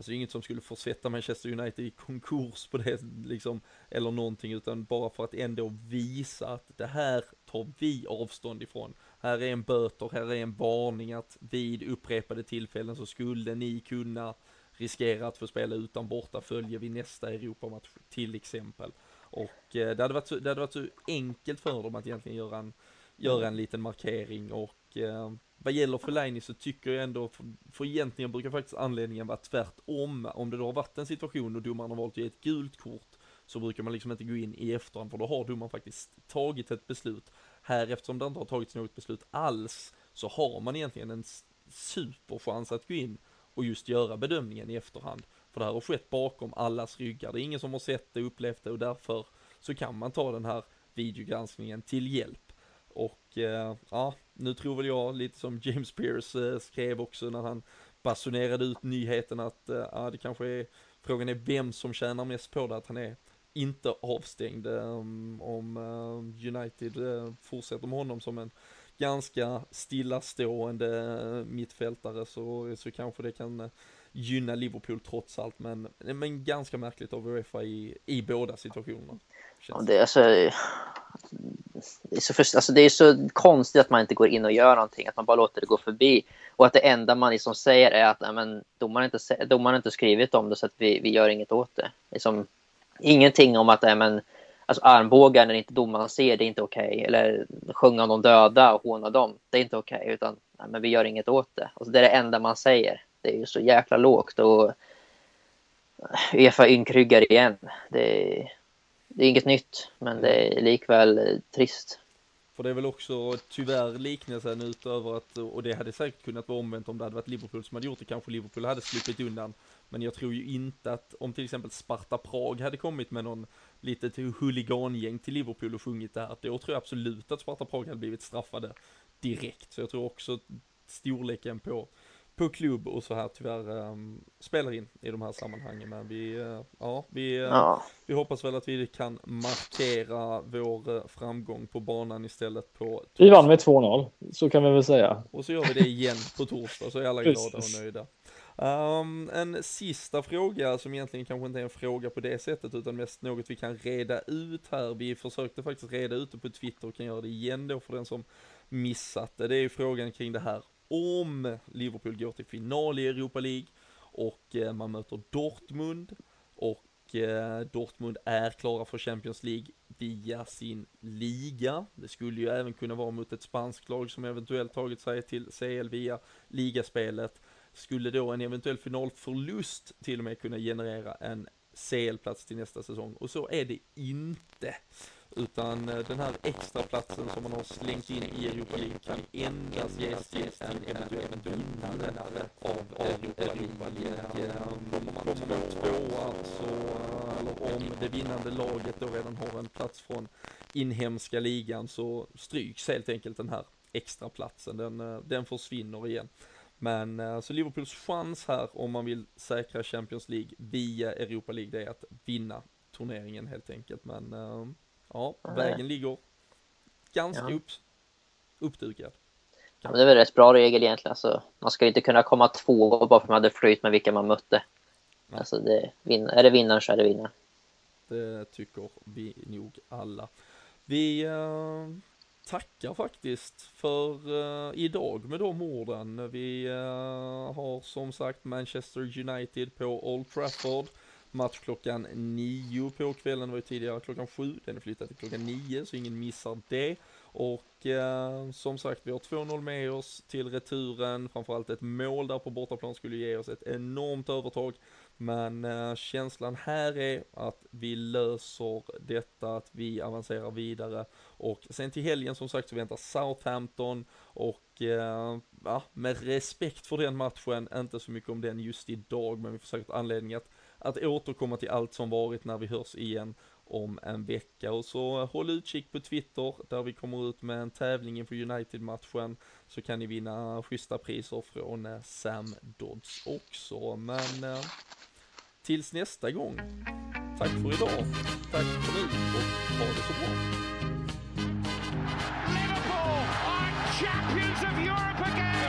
Alltså inget som skulle försätta Manchester United i konkurs på det liksom, eller någonting, utan bara för att ändå visa att det här tar vi avstånd ifrån. Här är en böter, här är en varning att vid upprepade tillfällen så skulle ni kunna riskera att få spela utan borta följer vid nästa Europamatch till exempel. Och eh, det, hade varit så, det hade varit så enkelt för dem att egentligen göra en, göra en liten markering och eh, vad gäller Fellaini så tycker jag ändå, för, för egentligen brukar faktiskt anledningen vara tvärtom. Om det då har varit en situation och domaren har valt att ge ett gult kort så brukar man liksom inte gå in i efterhand för då har domaren faktiskt tagit ett beslut. Här eftersom det inte har tagits något beslut alls så har man egentligen en superchans att gå in och just göra bedömningen i efterhand. För det här har skett bakom allas ryggar. Det är ingen som har sett det, upplevt det och därför så kan man ta den här videogranskningen till hjälp. Och eh, ja, nu tror väl jag lite som James Pierce eh, skrev också när han basunerade ut nyheten att eh, ja, det kanske är, frågan är vem som tjänar mest på det, att han är inte avstängd um, om eh, United uh, fortsätter med honom som en ganska stillastående mittfältare så, så kanske det kan uh, gynna Liverpool trots allt men, men ganska märkligt av Uefa i, i båda situationerna. Ja, det, är alltså, det, är så för, alltså, det är så konstigt att man inte går in och gör någonting, att man bara låter det gå förbi. Och att det enda man liksom säger är att men, domaren inte domaren inte skrivit om det så att vi, vi gör inget åt det. Liksom, ingenting om att men, alltså, armbågar när inte domaren ser, det är inte okej. Okay. Eller sjunga om de döda och håna dem, det är inte okej. Okay. Utan men, vi gör inget åt det. Alltså, det är det enda man säger. Det är ju så jäkla lågt. Och eh, Uefa ynkryggar igen. Det är, det är inget nytt, men det är likväl eh, trist. För det är väl också tyvärr liknelsen utöver att, och det hade säkert kunnat vara omvänt om det hade varit Liverpool som hade gjort det, kanske Liverpool hade sluppit undan. Men jag tror ju inte att om till exempel Sparta Prag hade kommit med någon litet huligangäng till Liverpool och sjungit det här, då tror jag absolut att Sparta Prag hade blivit straffade direkt. Så jag tror också storleken på på klubb och så här tyvärr um, spelar in i de här sammanhangen. Men vi, uh, ja, vi, uh, ja. vi hoppas väl att vi kan markera vår uh, framgång på banan istället på torsdag. Vi vann med 2-0, så kan vi väl säga. Och så gör vi det igen på torsdag, så är alla glada och nöjda. Um, en sista fråga som egentligen kanske inte är en fråga på det sättet utan mest något vi kan reda ut här. Vi försökte faktiskt reda ut det på Twitter och kan göra det igen då för den som missat det. Det är ju frågan kring det här om Liverpool går till final i Europa League och eh, man möter Dortmund och eh, Dortmund är klara för Champions League via sin liga. Det skulle ju även kunna vara mot ett spanskt lag som eventuellt tagit sig till CL via ligaspelet. Skulle då en eventuell finalförlust till och med kunna generera en CL-plats till nästa säsong och så är det inte. Utan eh, den här extra platsen som man har slängt in i Europa League kan endast ges till en eventuell vinnare av Europa League. Kommer man tvåa så, alltså, eller om det vinnande laget då redan har en plats från inhemska ligan så stryks helt enkelt den här extra platsen. Den, eh, den försvinner igen. Men eh, så Liverpools chans här om man vill säkra Champions League via Europa League det är att vinna turneringen helt enkelt. Men Ja, vägen ligger ganska ja. upp, uppdukad. Ja, det är väl rätt bra regel egentligen. Alltså, man ska inte kunna komma två bara för att man hade flyt med vilka man mötte. Alltså det, är det vinnaren så är det vinnaren. Det tycker vi nog alla. Vi uh, tackar faktiskt för uh, idag med de orden. Vi uh, har som sagt Manchester United på Old Trafford. Match klockan nio på kvällen, var ju tidigare klockan sju, den är flyttad till klockan nio så ingen missar det. Och eh, som sagt, vi har 2-0 med oss till returen, framförallt ett mål där på bortaplan skulle ge oss ett enormt övertag. Men eh, känslan här är att vi löser detta, att vi avancerar vidare. Och sen till helgen som sagt så väntar Southampton och eh, ja, med respekt för den matchen, inte så mycket om den just idag, men vi får säkert anledning att, att återkomma till allt som varit när vi hörs igen om en vecka och så eh, håll utkik på Twitter där vi kommer ut med en tävling inför United-matchen så kan ni vinna schyssta priser från eh, Sam Dodds också. Men eh, tills nästa gång, tack för idag, tack för nu och ha det så bra. Liverpool are champions of Europe again.